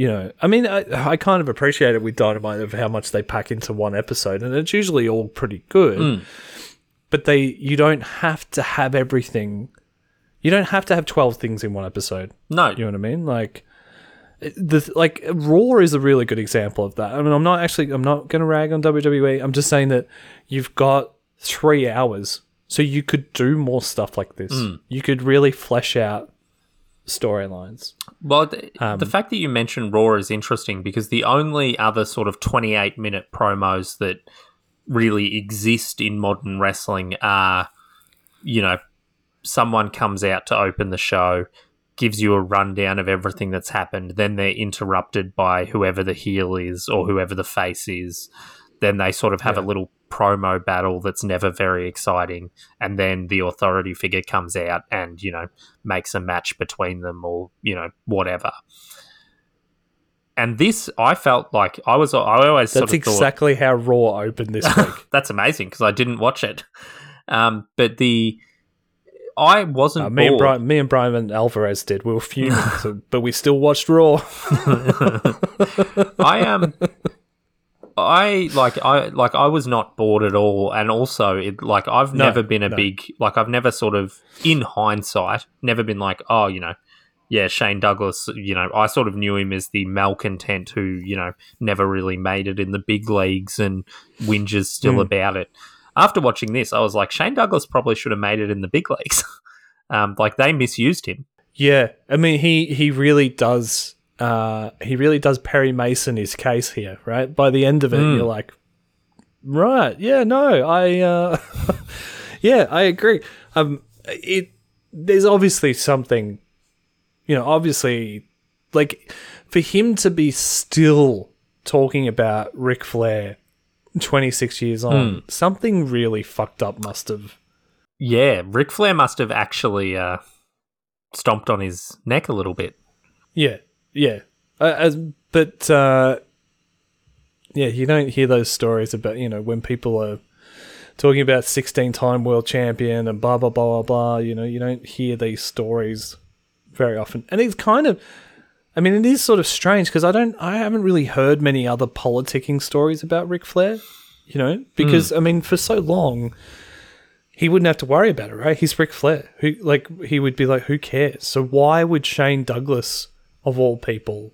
you know i mean I, I kind of appreciate it with dynamite of how much they pack into one episode and it's usually all pretty good. Hmm. But they you don't have to have everything. You don't have to have 12 things in one episode. No, you know what i mean? Like the like raw is a really good example of that. I mean i'm not actually i'm not going to rag on wwe i'm just saying that you've got three hours so you could do more stuff like this. Hmm. You could really flesh out storylines Well, th- Um, the fact that you mentioned Raw is interesting because the only other sort of 28 minute promos that really exist in modern wrestling are, you know, someone comes out to open the show, gives you a rundown of everything that's happened, then they're interrupted by whoever the heel is or whoever the face is. Then they sort of have a little promo battle that's never very exciting. And then the authority figure comes out and, you know, makes a match between them or, you know, whatever. And this, I felt like I was, I always that's sort of thought, exactly how raw opened this week that's amazing because I didn't watch it. Um, but the, I wasn't Uh, me and. Bryan, me and Bryan and Alvarez did. We were fuming, so, but we still watched Raw. I um I like I like I was not bored at all and also it like I've No, never been a no. big like I've never sort of in hindsight never been like oh you know yeah Shane Douglas you know I sort of knew him as the malcontent who you know never really made it in the big leagues and whinges still Hmm. about it after watching this I was like Shane Douglas probably should have made it in the big leagues um like they misused him Yeah, I mean he he really does. Uh, he really does Perry Mason his case here, right? By the end of it, you're like, right, yeah, no, I, uh, yeah, I agree. Um, it there's obviously something, you know, obviously, like for him to be still talking about Ric Flair, 26 years on, something really fucked up must have. yeah Ric Flair must have actually uh stomped on his neck a little bit Yeah, yeah. Uh, as, but uh, yeah, you don't hear those stories about you know when people are talking about sixteen-time world champion and blah blah blah blah blah. You know, you don't hear these stories very often, and it's kind of. I mean, it is sort of strange because I don't, I haven't really heard many other politicking stories about Ric Flair. You know, because I mean, for so long, he wouldn't have to worry about it, right? He's Ric Flair. Who like he would be like, who cares? So why would Shane Douglas, of all people,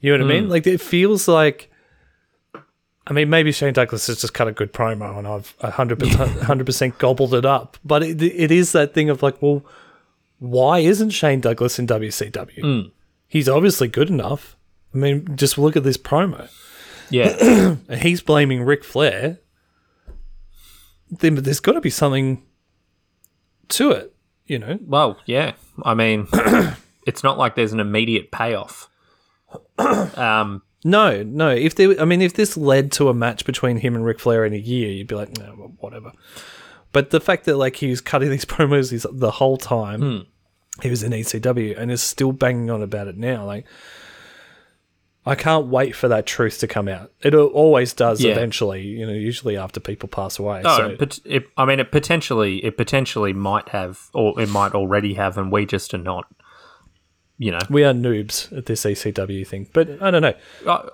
you know what I mean? Hmm. Like it feels like. I mean, maybe Shane Douglas has just cut a good promo, and I've hundred percent gobbled it up. But it, it is that thing of like, well, why isn't Shane Douglas in WCW? Hmm. He's obviously good enough. I mean, just look at this promo. yeah he's blaming Ric Flair. Then but there's got to be something to it, you know. Well, yeah. I mean, it's not like there's an immediate payoff. Um, No, no. If there, I mean, if this led to a match between him and Ric Flair in a year, you'd be like, no, well, whatever. But the fact that like he was cutting these promos his, the whole time he was in ECW and is still banging on about it now, like I can't wait for that truth to come out. It always does Yeah. eventually, you know, usually after people pass away. no, so but it, I mean, it potentially, it potentially might have, or it might already have, and we just are not. You know, we are noobs at this ECW thing. But I don't know. Uh,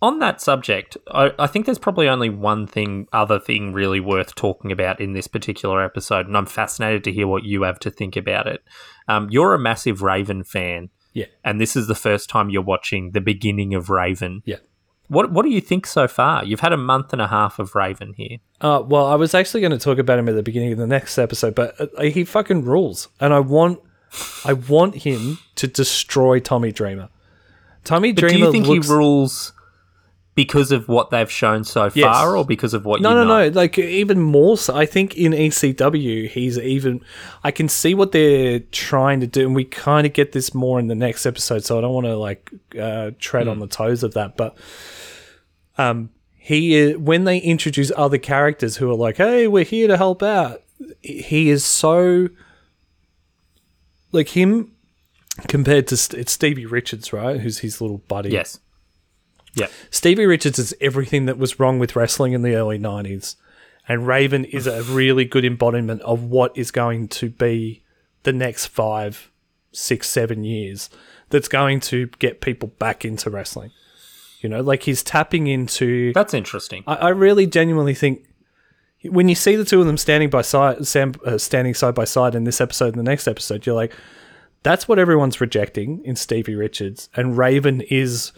on that subject, I, I think there's probably only one thing, other thing really worth talking about in this particular episode, and I'm fascinated to hear what you have to think about it. Um, you're a massive Raven fan, Yeah. and this is the first time you're watching the beginning of Raven. Yeah. What What do you think so far? You've had a month and a half of Raven here. Uh, well, I was actually going to talk about him at the beginning of the next episode, but uh, he fucking rules, and I want, I want him to destroy Tommy Dreamer. Tommy But Dreamer do you think looks, he rules because of what they've shown so Yes. far, or because of what No, you no, know? no. Like even more so. I think in ECW, he's even. I can see what they're trying to do, and we kind of get this more in the next episode. So I don't want to like uh, tread Hmm. on the toes of that, but um, he is, when they introduce other characters who are like, "Hey, we're here to help out," he is so like him compared to St- it's Stevie Richards, right? Who's his little buddy. Yes. Yeah. Stevie Richards is everything that was wrong with wrestling in the early 90s. And Raven is a really good embodiment of what is going to be the next five, six, seven years that's going to get people back into wrestling. You know, like he's tapping into. That's interesting. I, I really genuinely think when you see the two of them standing by side, Sam, uh, standing side by side in this episode and the next episode, you're like, that's what everyone's rejecting in Stevie Richards, and Raven is,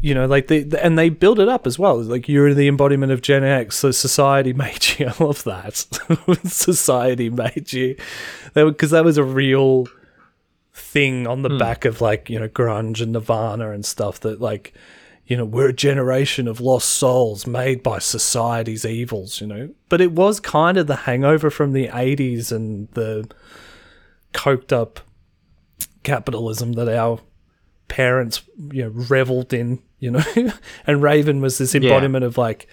you know, like they and they build it up as well. Like you're the embodiment of Gen X, so society made you. I love that. society made you, because that was a real thing on the back of like you know grunge and Nirvana and stuff that like you know, we're a generation of lost souls made by society's evils, you know. But it was kind of the hangover from the 80s and the coked up capitalism that our parents, you know, reveled in, you know. and Raven was this embodiment of like,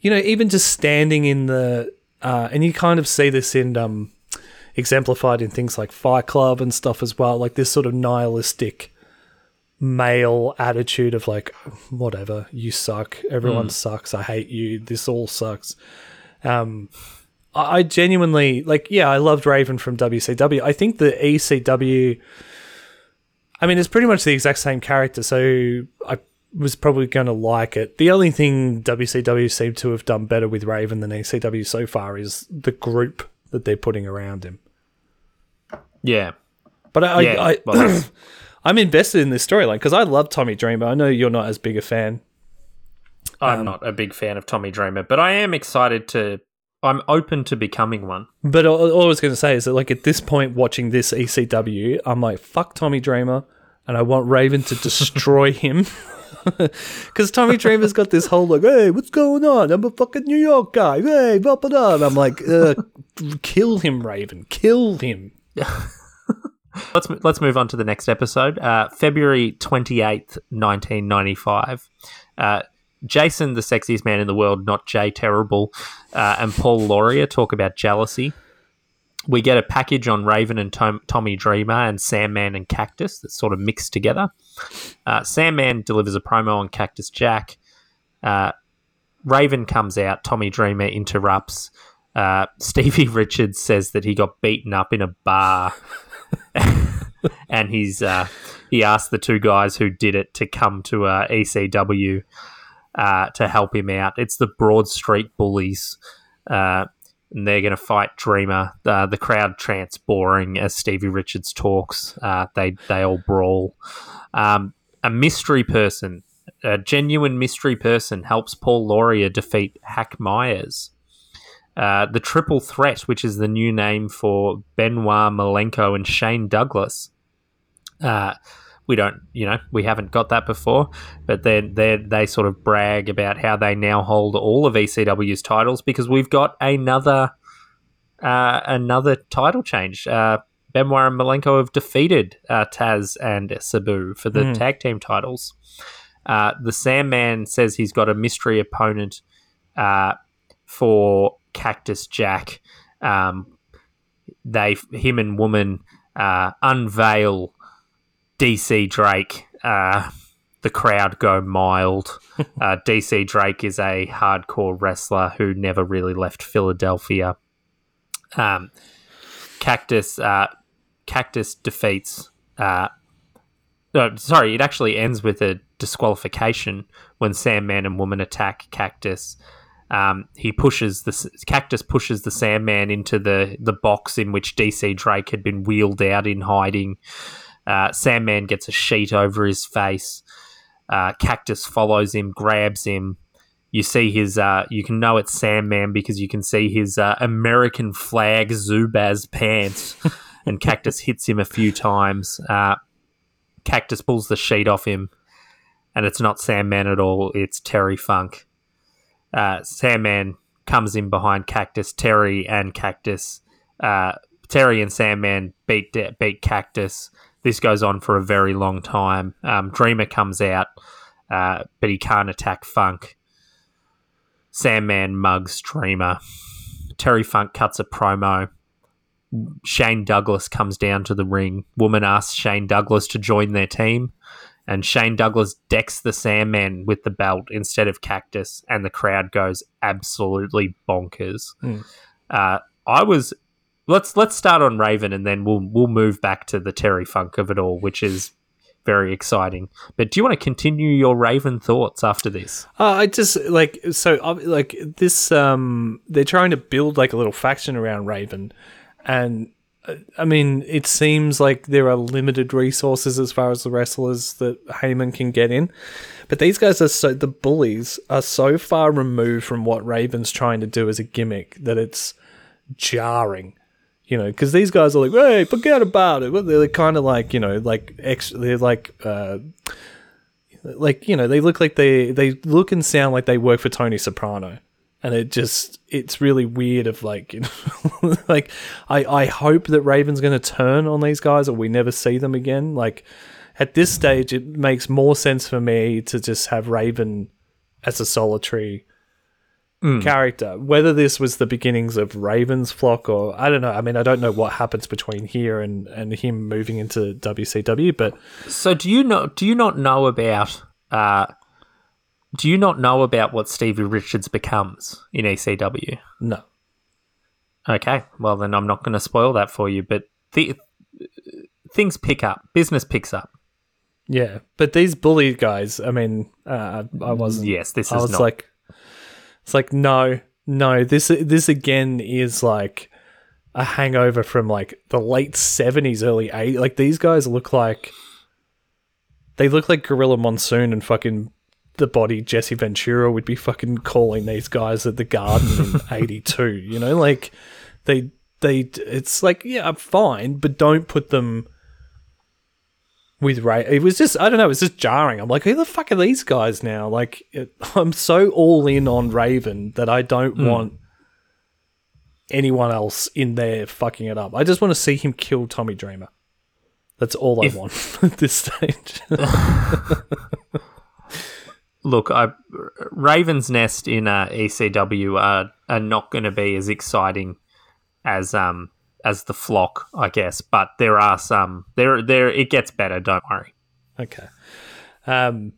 you know, even just standing in the, uh, and you kind of see this in, um, exemplified in things like Fight Club and stuff as well, like this sort of nihilistic male attitude of like whatever you suck everyone sucks i hate you this all sucks. Um I, I genuinely like yeah i loved raven from wcw i think the ecw i mean it's pretty much the exact same character so i was probably going to like it. The only thing wcw seemed to have done better with raven than ecw so far is the group that they're putting around him. Yeah. but i, Yeah, I, well, I'm invested in this storyline because I love Tommy Dreamer. I know you're not as big a fan. I'm not a big fan of Tommy Dreamer, but I am excited to. I'm open to becoming one. But all, all I was going to say is that, like, at this point, watching this ECW, I'm like, fuck Tommy Dreamer, and I want Raven to destroy him. Because Tommy Dreamer's got this whole, like, hey, what's going on? I'm a fucking New York guy. Hey, blah, blah, blah. And I'm like, uh, kill him, Raven. Kill him. Let's let's move on to the next episode. Uh, February twenty eighth, nineteen ninety five. Uh, Jason, the sexiest man in the world, not Jay Terrible, uh, and Paul Lauria talk about jealousy. We get a package on Raven and Tom- Tommy Dreamer and Sandman and Cactus that's sort of mixed together. Uh, Sandman delivers a promo on Cactus Jack. Uh, Raven comes out. Tommy Dreamer interrupts. Uh, Stevie Richards says that he got beaten up in a bar, and he's uh, he asked the two guys who did it to come to uh, ECW uh, to help him out. It's the Broad Street Bullies. Uh, and they're going to fight Dreamer. The crowd chants boring as Stevie Richards talks. Uh, they they all brawl. Um, a mystery person, a genuine mystery person, helps Paul Lauria defeat Hack Meyers. Uh, the Triple Threat, which is the new name for Benoit Malenko and Shane Douglas. Uh, we don't, you know, we haven't got that before, but then they they sort of brag about how they now hold all of ECW's titles because we've got another uh, another title change. Uh, Benoit and Malenko have defeated uh, Taz and Sabu for the tag team titles. Uh, the Sandman says he's got a mystery opponent uh, for Cactus Jack. Um, they, him and woman, uh, unveil DC Drake. Uh, the crowd go mild. Uh, DC Drake is a hardcore wrestler who never really left Philadelphia. Um, Cactus, uh, Cactus defeats. Uh, no, sorry, it actually ends with a disqualification when Sandman and Woman attack Cactus. Um, he pushes the Cactus pushes the Sandman into the the box in which DC Drake had been wheeled out in hiding. Uh, Sandman gets a sheet over his face. Uh, Cactus follows him, grabs him. You see his, uh, you can know it's Sandman because you can see his uh, American flag Zubaz pants, and Cactus hits him a few times. Uh, Cactus pulls the sheet off him, and it's not Sandman at all. It's Terry Funk. Uh, Sandman comes in behind Cactus. Terry and Cactus, uh, Terry and Sandman beat beat Cactus. This goes on for a very long time. Um, Dreamer comes out, uh, but he can't attack Funk. Sandman mugs Dreamer. Terry Funk cuts a promo. Shane Douglas comes down to the ring. Woman asks Shane Douglas to join their team, and Shane Douglas decks the Sandman with the belt instead of Cactus, and the crowd goes absolutely bonkers. Uh, I was let's let's start on Raven, and then we'll we'll move back to the Terry Funk of it all, which is very exciting. But do you want to continue your Raven thoughts after this? Uh, I just like so like this. Um, they're trying to build like a little faction around Raven, and I mean, it seems like there are limited resources as far as the wrestlers that Heyman can get in. But these guys are so the bullies are so far removed from what Raven's trying to do as a gimmick that it's jarring. You know, because these guys are like, "Hey, forget about it." They're kind of like, you know, like ex- they're like, uh, like you know, they look like they they look and sound like they work for Tony Soprano, and it just it's really weird. Of like, you know, like I I hope that Raven's going to turn on these guys, or we never see them again. Like at this stage, it makes more sense for me to just have Raven as a solitary character. Whether this was the beginnings of Raven's flock or I don't know. I mean, I don't know what happens between here and, and him moving into WCW, but So do you know? Do you not know about? Uh, do you not know about what Stevie Richards becomes in ECW? no. Okay, well then I'm not going to spoil that for you. But the things pick up, business picks up. Yeah, but these bully guys. I mean, uh, I wasn't. Yes, this is. I was not. like, it's like no, no. This this again is like a hangover from like the late seventies, early eight. Like these guys look like they look like Gorilla Monsoon and fucking the body Jesse Ventura would be fucking calling these guys at the Garden in '82. You know, like they they. It's like yeah, I'm fine, but don't put them with Ray. It was just I don't know. It was just jarring. I'm like, who the fuck are these guys now? Like, it, I'm so all in on Raven that I don't hmm. want anyone else in there fucking it up. I just want to see him kill Tommy Dreamer. That's all I want at this stage. Look, I, Raven's Nest in uh, ECW are are not going to be as exciting as um as the flock, I guess. But there are some. There there it gets better. Don't worry. okay. Um.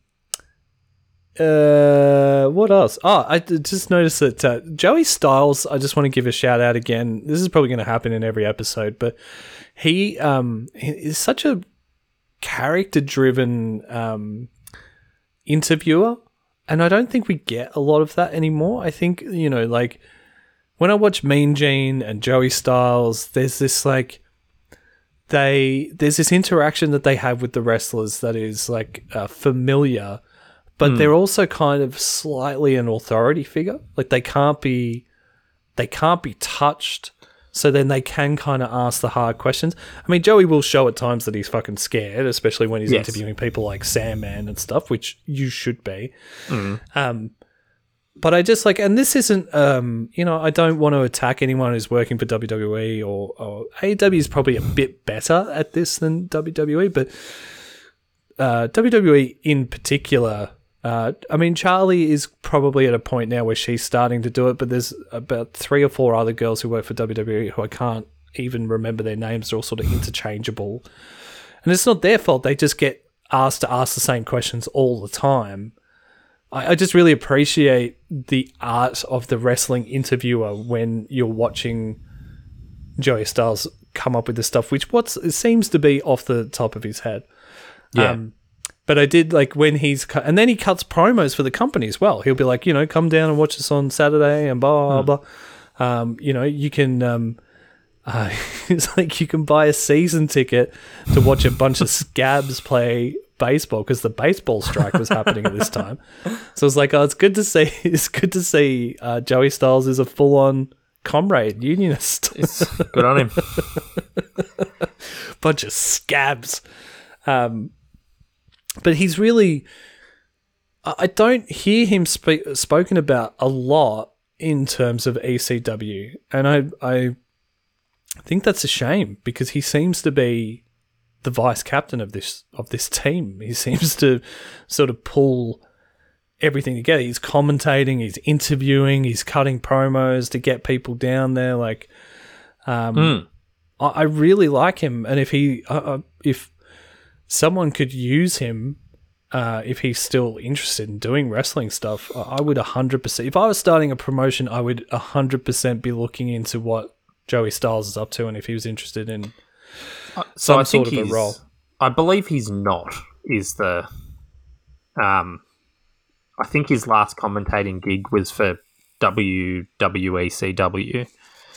Uh, what else? Oh, I just noticed that uh, Joey Styles. I just want to give a shout out again. This is probably going to happen in every episode, but he um he is such a character driven um interviewer, and I don't think we get a lot of that anymore. I think you know, like when I watch Mean Gene and Joey Styles, there's this like they there's this interaction that they have with the wrestlers that is like uh, familiar, but they're also kind of slightly an authority figure. Like they can't be they can't be touched. So then they can kind of ask the hard questions. I mean, Joey will show at times that he's fucking scared, especially when he's Yes. interviewing people like Sandman and stuff, which you should be. Um, but I just like, and this isn't, um, you know, I don't want to attack anyone who's working for WWE or, or AEW is probably a bit better at this than WWE, but uh, WWE in particular. Uh, I mean, Charly is probably at a point now where she's starting to do it, but there's about three or four other girls who work for WWE who I can't even remember their names. They're all sort of interchangeable. And it's not their fault. They just get asked to ask the same questions all the time. I, I just really appreciate the art of the wrestling interviewer when you're watching Joey Styles come up with this stuff, which what's it seems to be off the top of his head. Yeah. Um, but I did like when he's cut, and then he cuts promos for the company as well. He'll be like, you know, come down and watch us on Saturday and blah blah. blah. Um, you know, you can. Um, uh, it's like you can buy a season ticket to watch a bunch of scabs play baseball because the baseball strike was happening at this time. So it's like, oh, it's good to see. It's good to see uh, Joey Styles is a full on comrade unionist. Good on him. bunch of scabs. Um, but he's really, I don't hear him speak, spoken about a lot in terms of ECW, and I I think that's a shame because he seems to be the vice captain of this of this team. He seems to sort of pull everything together. He's commentating, he's interviewing, he's cutting promos to get people down there. Like, um, I, I really like him, and if he, uh, if someone could use him. Uh, if he's still interested in doing wrestling stuff, I would 100%. If I was starting a promotion, I would 100% be looking into what Joey Styles is up to and if he was interested in So some I sort of a role. I believe he's not. Is the um, I think his last commentating gig was for WWECW.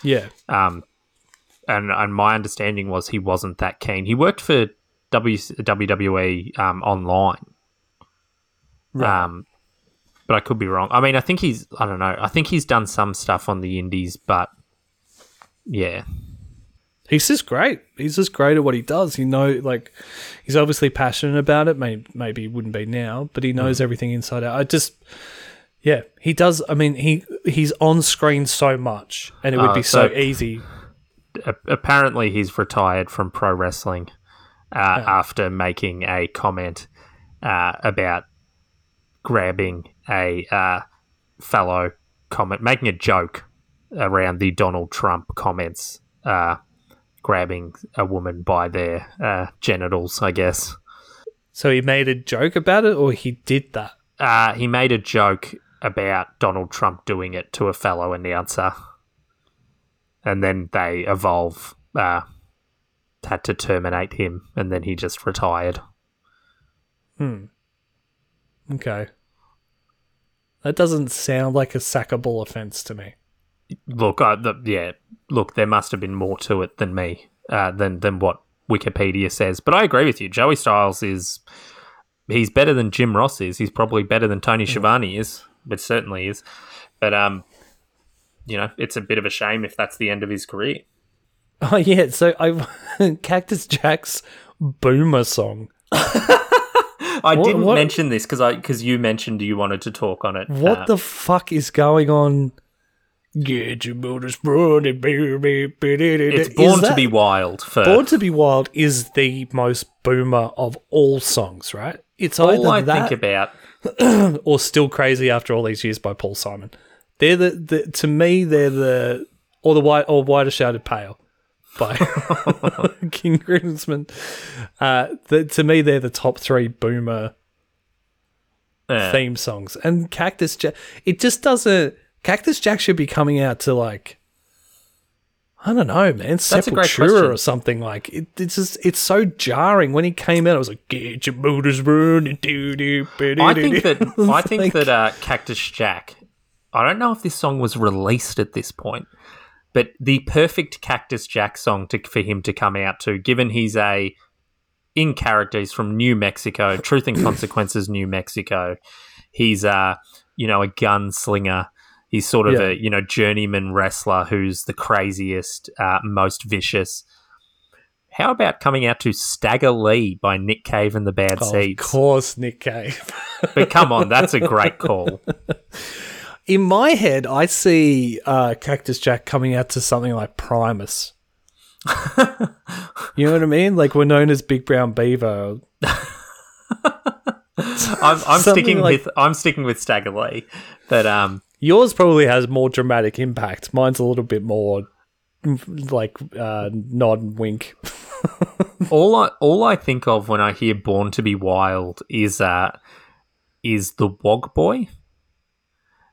Yeah. Um, and and my understanding was he wasn't that keen. He worked for w, WWE um, online. Um, but I could be wrong. I mean, I think he's. I don't know. I think he's done some stuff on the Indies, but yeah, He's just great. He's just great at what he does. You know, like he's obviously passionate about it. Maybe maybe he wouldn't be now, but he knows everything inside out. I just yeah, he does. I mean, he he's on screen so much, and it would Oh, be so, so- easy. apparently he's retired from pro wrestling uh, after making a comment uh, about grabbing a uh, fellow comment, making a joke around the Donald Trump comments, uh, grabbing a woman by their uh, genitals, I guess. So he made a joke about it, or he did that. Uh, he made a joke about Donald Trump doing it to a fellow announcer, and then they evolve. Uh, had to terminate him, and then he just retired. Hmm. Okay, that doesn't sound like a sackable offense to me. Look, I, the, yeah, look, there must have been more to it than me, uh, than than what Wikipedia says. But I agree with you. Joey Styles is he's better than Jim Ross is. He's probably better than Tony Schiavone is, but certainly is. But um, you know, it's a bit of a shame if that's the end of his career. Oh yeah, so I Cactus Jack's Boomer song. I What- didn't what- mention this because I because you mentioned you wanted to talk on it. What Uh, the fuck is going on? Get your motors. It's Born to Be Wild for Born to Be Wild is the most boomer of all songs, right? It's all either I that think about. or Still Crazy After All These Years by Paul Simon. They're the, the to me they're the or the white or Whiter Shaded Pale by King Crimson. Uh, the, to me they're the top three boomer Uh, theme songs. And Cactus Jack, it just doesn't. Cactus Jack should be coming out to like, I don't know, man, Sepultura or something like. It, it's just it's so jarring when he came out. It was like get your motors running, doo doo. I think that I think that uh, Cactus Jack. I don't know if this song was released at this point, but the perfect Cactus Jack song to, for him to come out to, given he's a in character, he's from New Mexico, Truth and Consequences, New Mexico. He's a you know, a gunslinger. He's sort of Yeah. a you know journeyman wrestler who's the craziest, uh, most vicious. How about coming out to Stagger Lee by Nick Cave and the Bad Of Seeds? course, Nick Cave. But come on, that's a great call. In my head, I see uh, Cactus Jack coming out to something like Primus. you know what I mean? Like we're known as Big Brown Beaver. I'm, I'm sticking like- with I'm sticking with Stagger Lee, but um, Yours probably has more dramatic impact. Mine's a little bit more like uh, nod and wink. all I all I think of when I hear "Born to Be Wild" is uh, is the Wog Boy.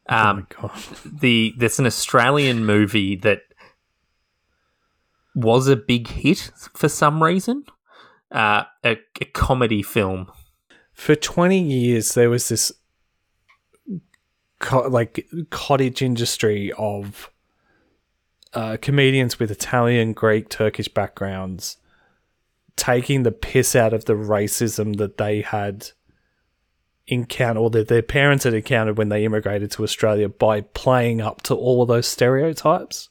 Um, God. the there's an Australian movie that was a big hit for some reason. Uh, a, a comedy film. For 20 years, there was this co- like cottage industry of uh, comedians with Italian, Greek, Turkish backgrounds taking the piss out of the racism that they had encountered or that their parents had encountered when they immigrated to Australia by playing up to all of those stereotypes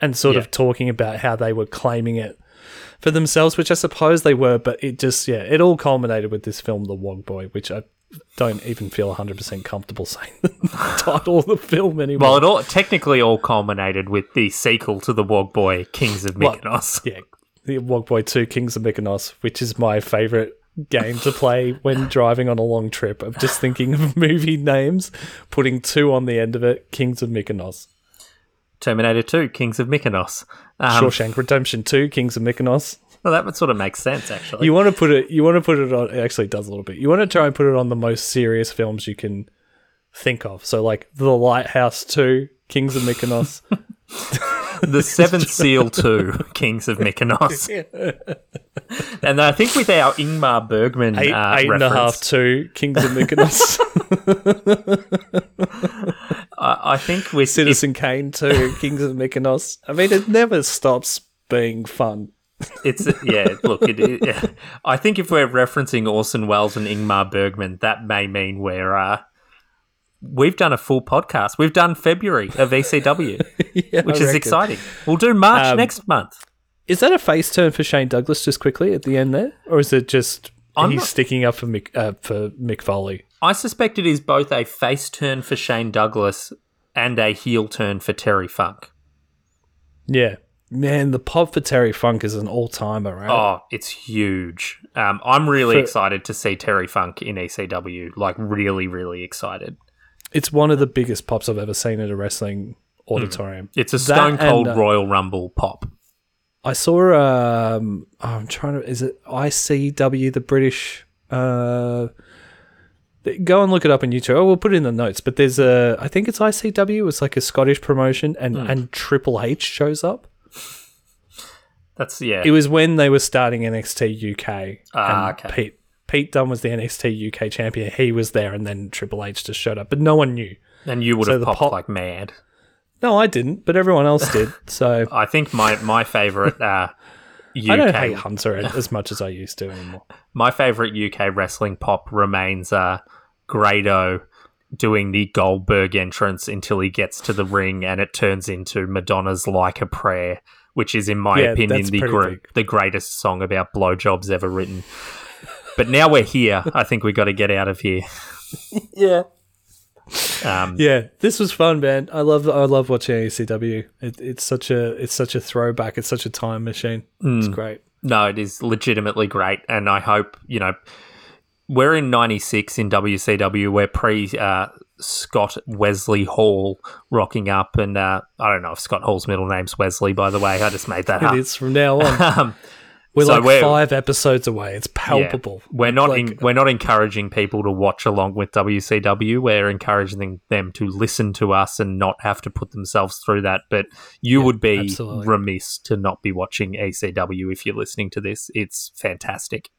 and sort Yeah. of talking about how they were claiming it for themselves, which I suppose they were, but it just, yeah, it all culminated with this film, The Wog Boy, which I don't even feel 100% comfortable saying the title of the film anymore. Well, it all technically all culminated with the sequel to the Wog Boy, Kings of Well, yeah, The Wog Boy 2, Kings of Mykonos, which is my favourite game to play when driving on a long trip of just thinking of movie names, putting two on the end of it. Kings of Mykonos, Terminator 2, Kings of Mykonos. Um, Shawshank Redemption Two, Kings of Mykonos. well, that would sort of make sense, actually. You want to put it. You want to put it on. It actually does a little bit. You want to try and put it on the most serious films you can think of. So like The Lighthouse Two, Kings of Mykonos. the Seventh Seal 2, Kings of Mykonos. and I think with our Ingmar Bergman Eight, uh, eight and a half two, Kings of Mykonos. I, I think with Citizen Kane two, Kings of Mykonos. I mean, it never stops being fun. It's yeah. Look, it, it. I think if we're referencing Orson Welles and Ingmar Bergman, that may mean we're uh, we've done a full podcast. We've done February of ECW, Yeah, which I is reckon. exciting. We'll do March Um, next month. Is that a face turn for Shane Douglas just quickly at the end there, or is it just I'm he's not- sticking up for Mick uh, for Mick Foley? I suspect it is both a face turn for Shane Douglas and a heel turn for Terry Funk. Yeah, man, the pop for Terry Funk is an all timer, right? Oh, it's huge. Um, I'm really For- excited to see Terry Funk in ECW. Like, really, really excited. It's one of the biggest pops I've ever seen at a wrestling auditorium. It's a That Stone Cold and, uh, Royal Rumble pop. I saw. Um, oh, I'm trying to. Is it ICW, the British? Uh, go and look it up on YouTube. Oh, we'll put it in the notes. But there's a. I think it's ICW. It's like a Scottish promotion, and Hmm. and Triple H shows up. That's yeah. It was when they were starting NXT UK. Ah, and okay. Pete Pete Dunne was the NXT UK champion. He was there, and then Triple H just showed up, but no one knew. and you would so have popped pop- like mad. No, I didn't, but everyone else did. So I think my my favorite uh, UK I don't hate Hunter as much as I used to anymore. my favorite UK wrestling pop remains uh, Grado doing the Goldberg entrance until he gets to the ring and it turns into Madonna's Like a Prayer, which is, in my Yeah, opinion, the gr- the greatest song about blowjobs ever written. But now we're here. I think we got to get out of here. Yeah. Um, Yeah, this was fun, man. I love I love watching ECW. It, it's such a it's such a throwback. It's such a time machine. It's great. No, it is legitimately great, and I hope you know we're in '96 in WCW. We're pre uh, Scott Wesley Hall rocking up, and uh, I don't know if Scott Hall's middle name's Wesley. By the way, I just made that It up. It's from now on. Um, We're so like we're- five episodes away. It's yeah, palpable. we're not Like- in, we're not encouraging people to watch along with WCW. We're encouraging them to listen to us and not have to put themselves through that. But you would be absolutely. remiss to not be watching ECW if you're listening to this. It's fantastic.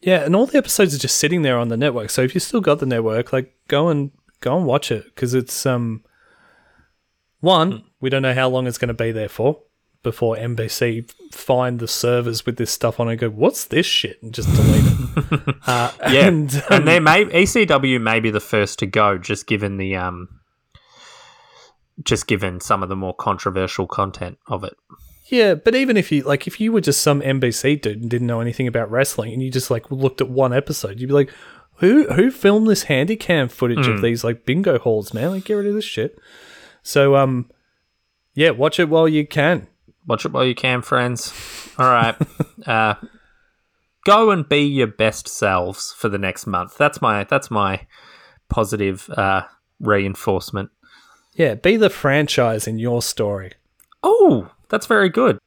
Yeah, and all the episodes are just sitting there on the network. So if you still got the network, like go and go and watch it because it's um one we don't know how long it's going to be there for before NBC find the servers with this stuff on and go, what's this shit, and just delete it. uh, Yeah, and, and, um, they may ECW may be the first to go, just given the um, just given some of the more controversial content of it. Yeah, but even if you like, if you were just some NBC dude and didn't know anything about wrestling, and you just like looked at one episode, you'd be like, "Who who filmed this handycam footage of these like bingo halls, man? Like, get rid of this shit." So, um, yeah, watch it while you can. Watch it while you can, friends. All right, uh, go and be your best selves for the next month. That's my that's my positive uh, reinforcement. Yeah, be the franchise in your story. Oh, that's very good.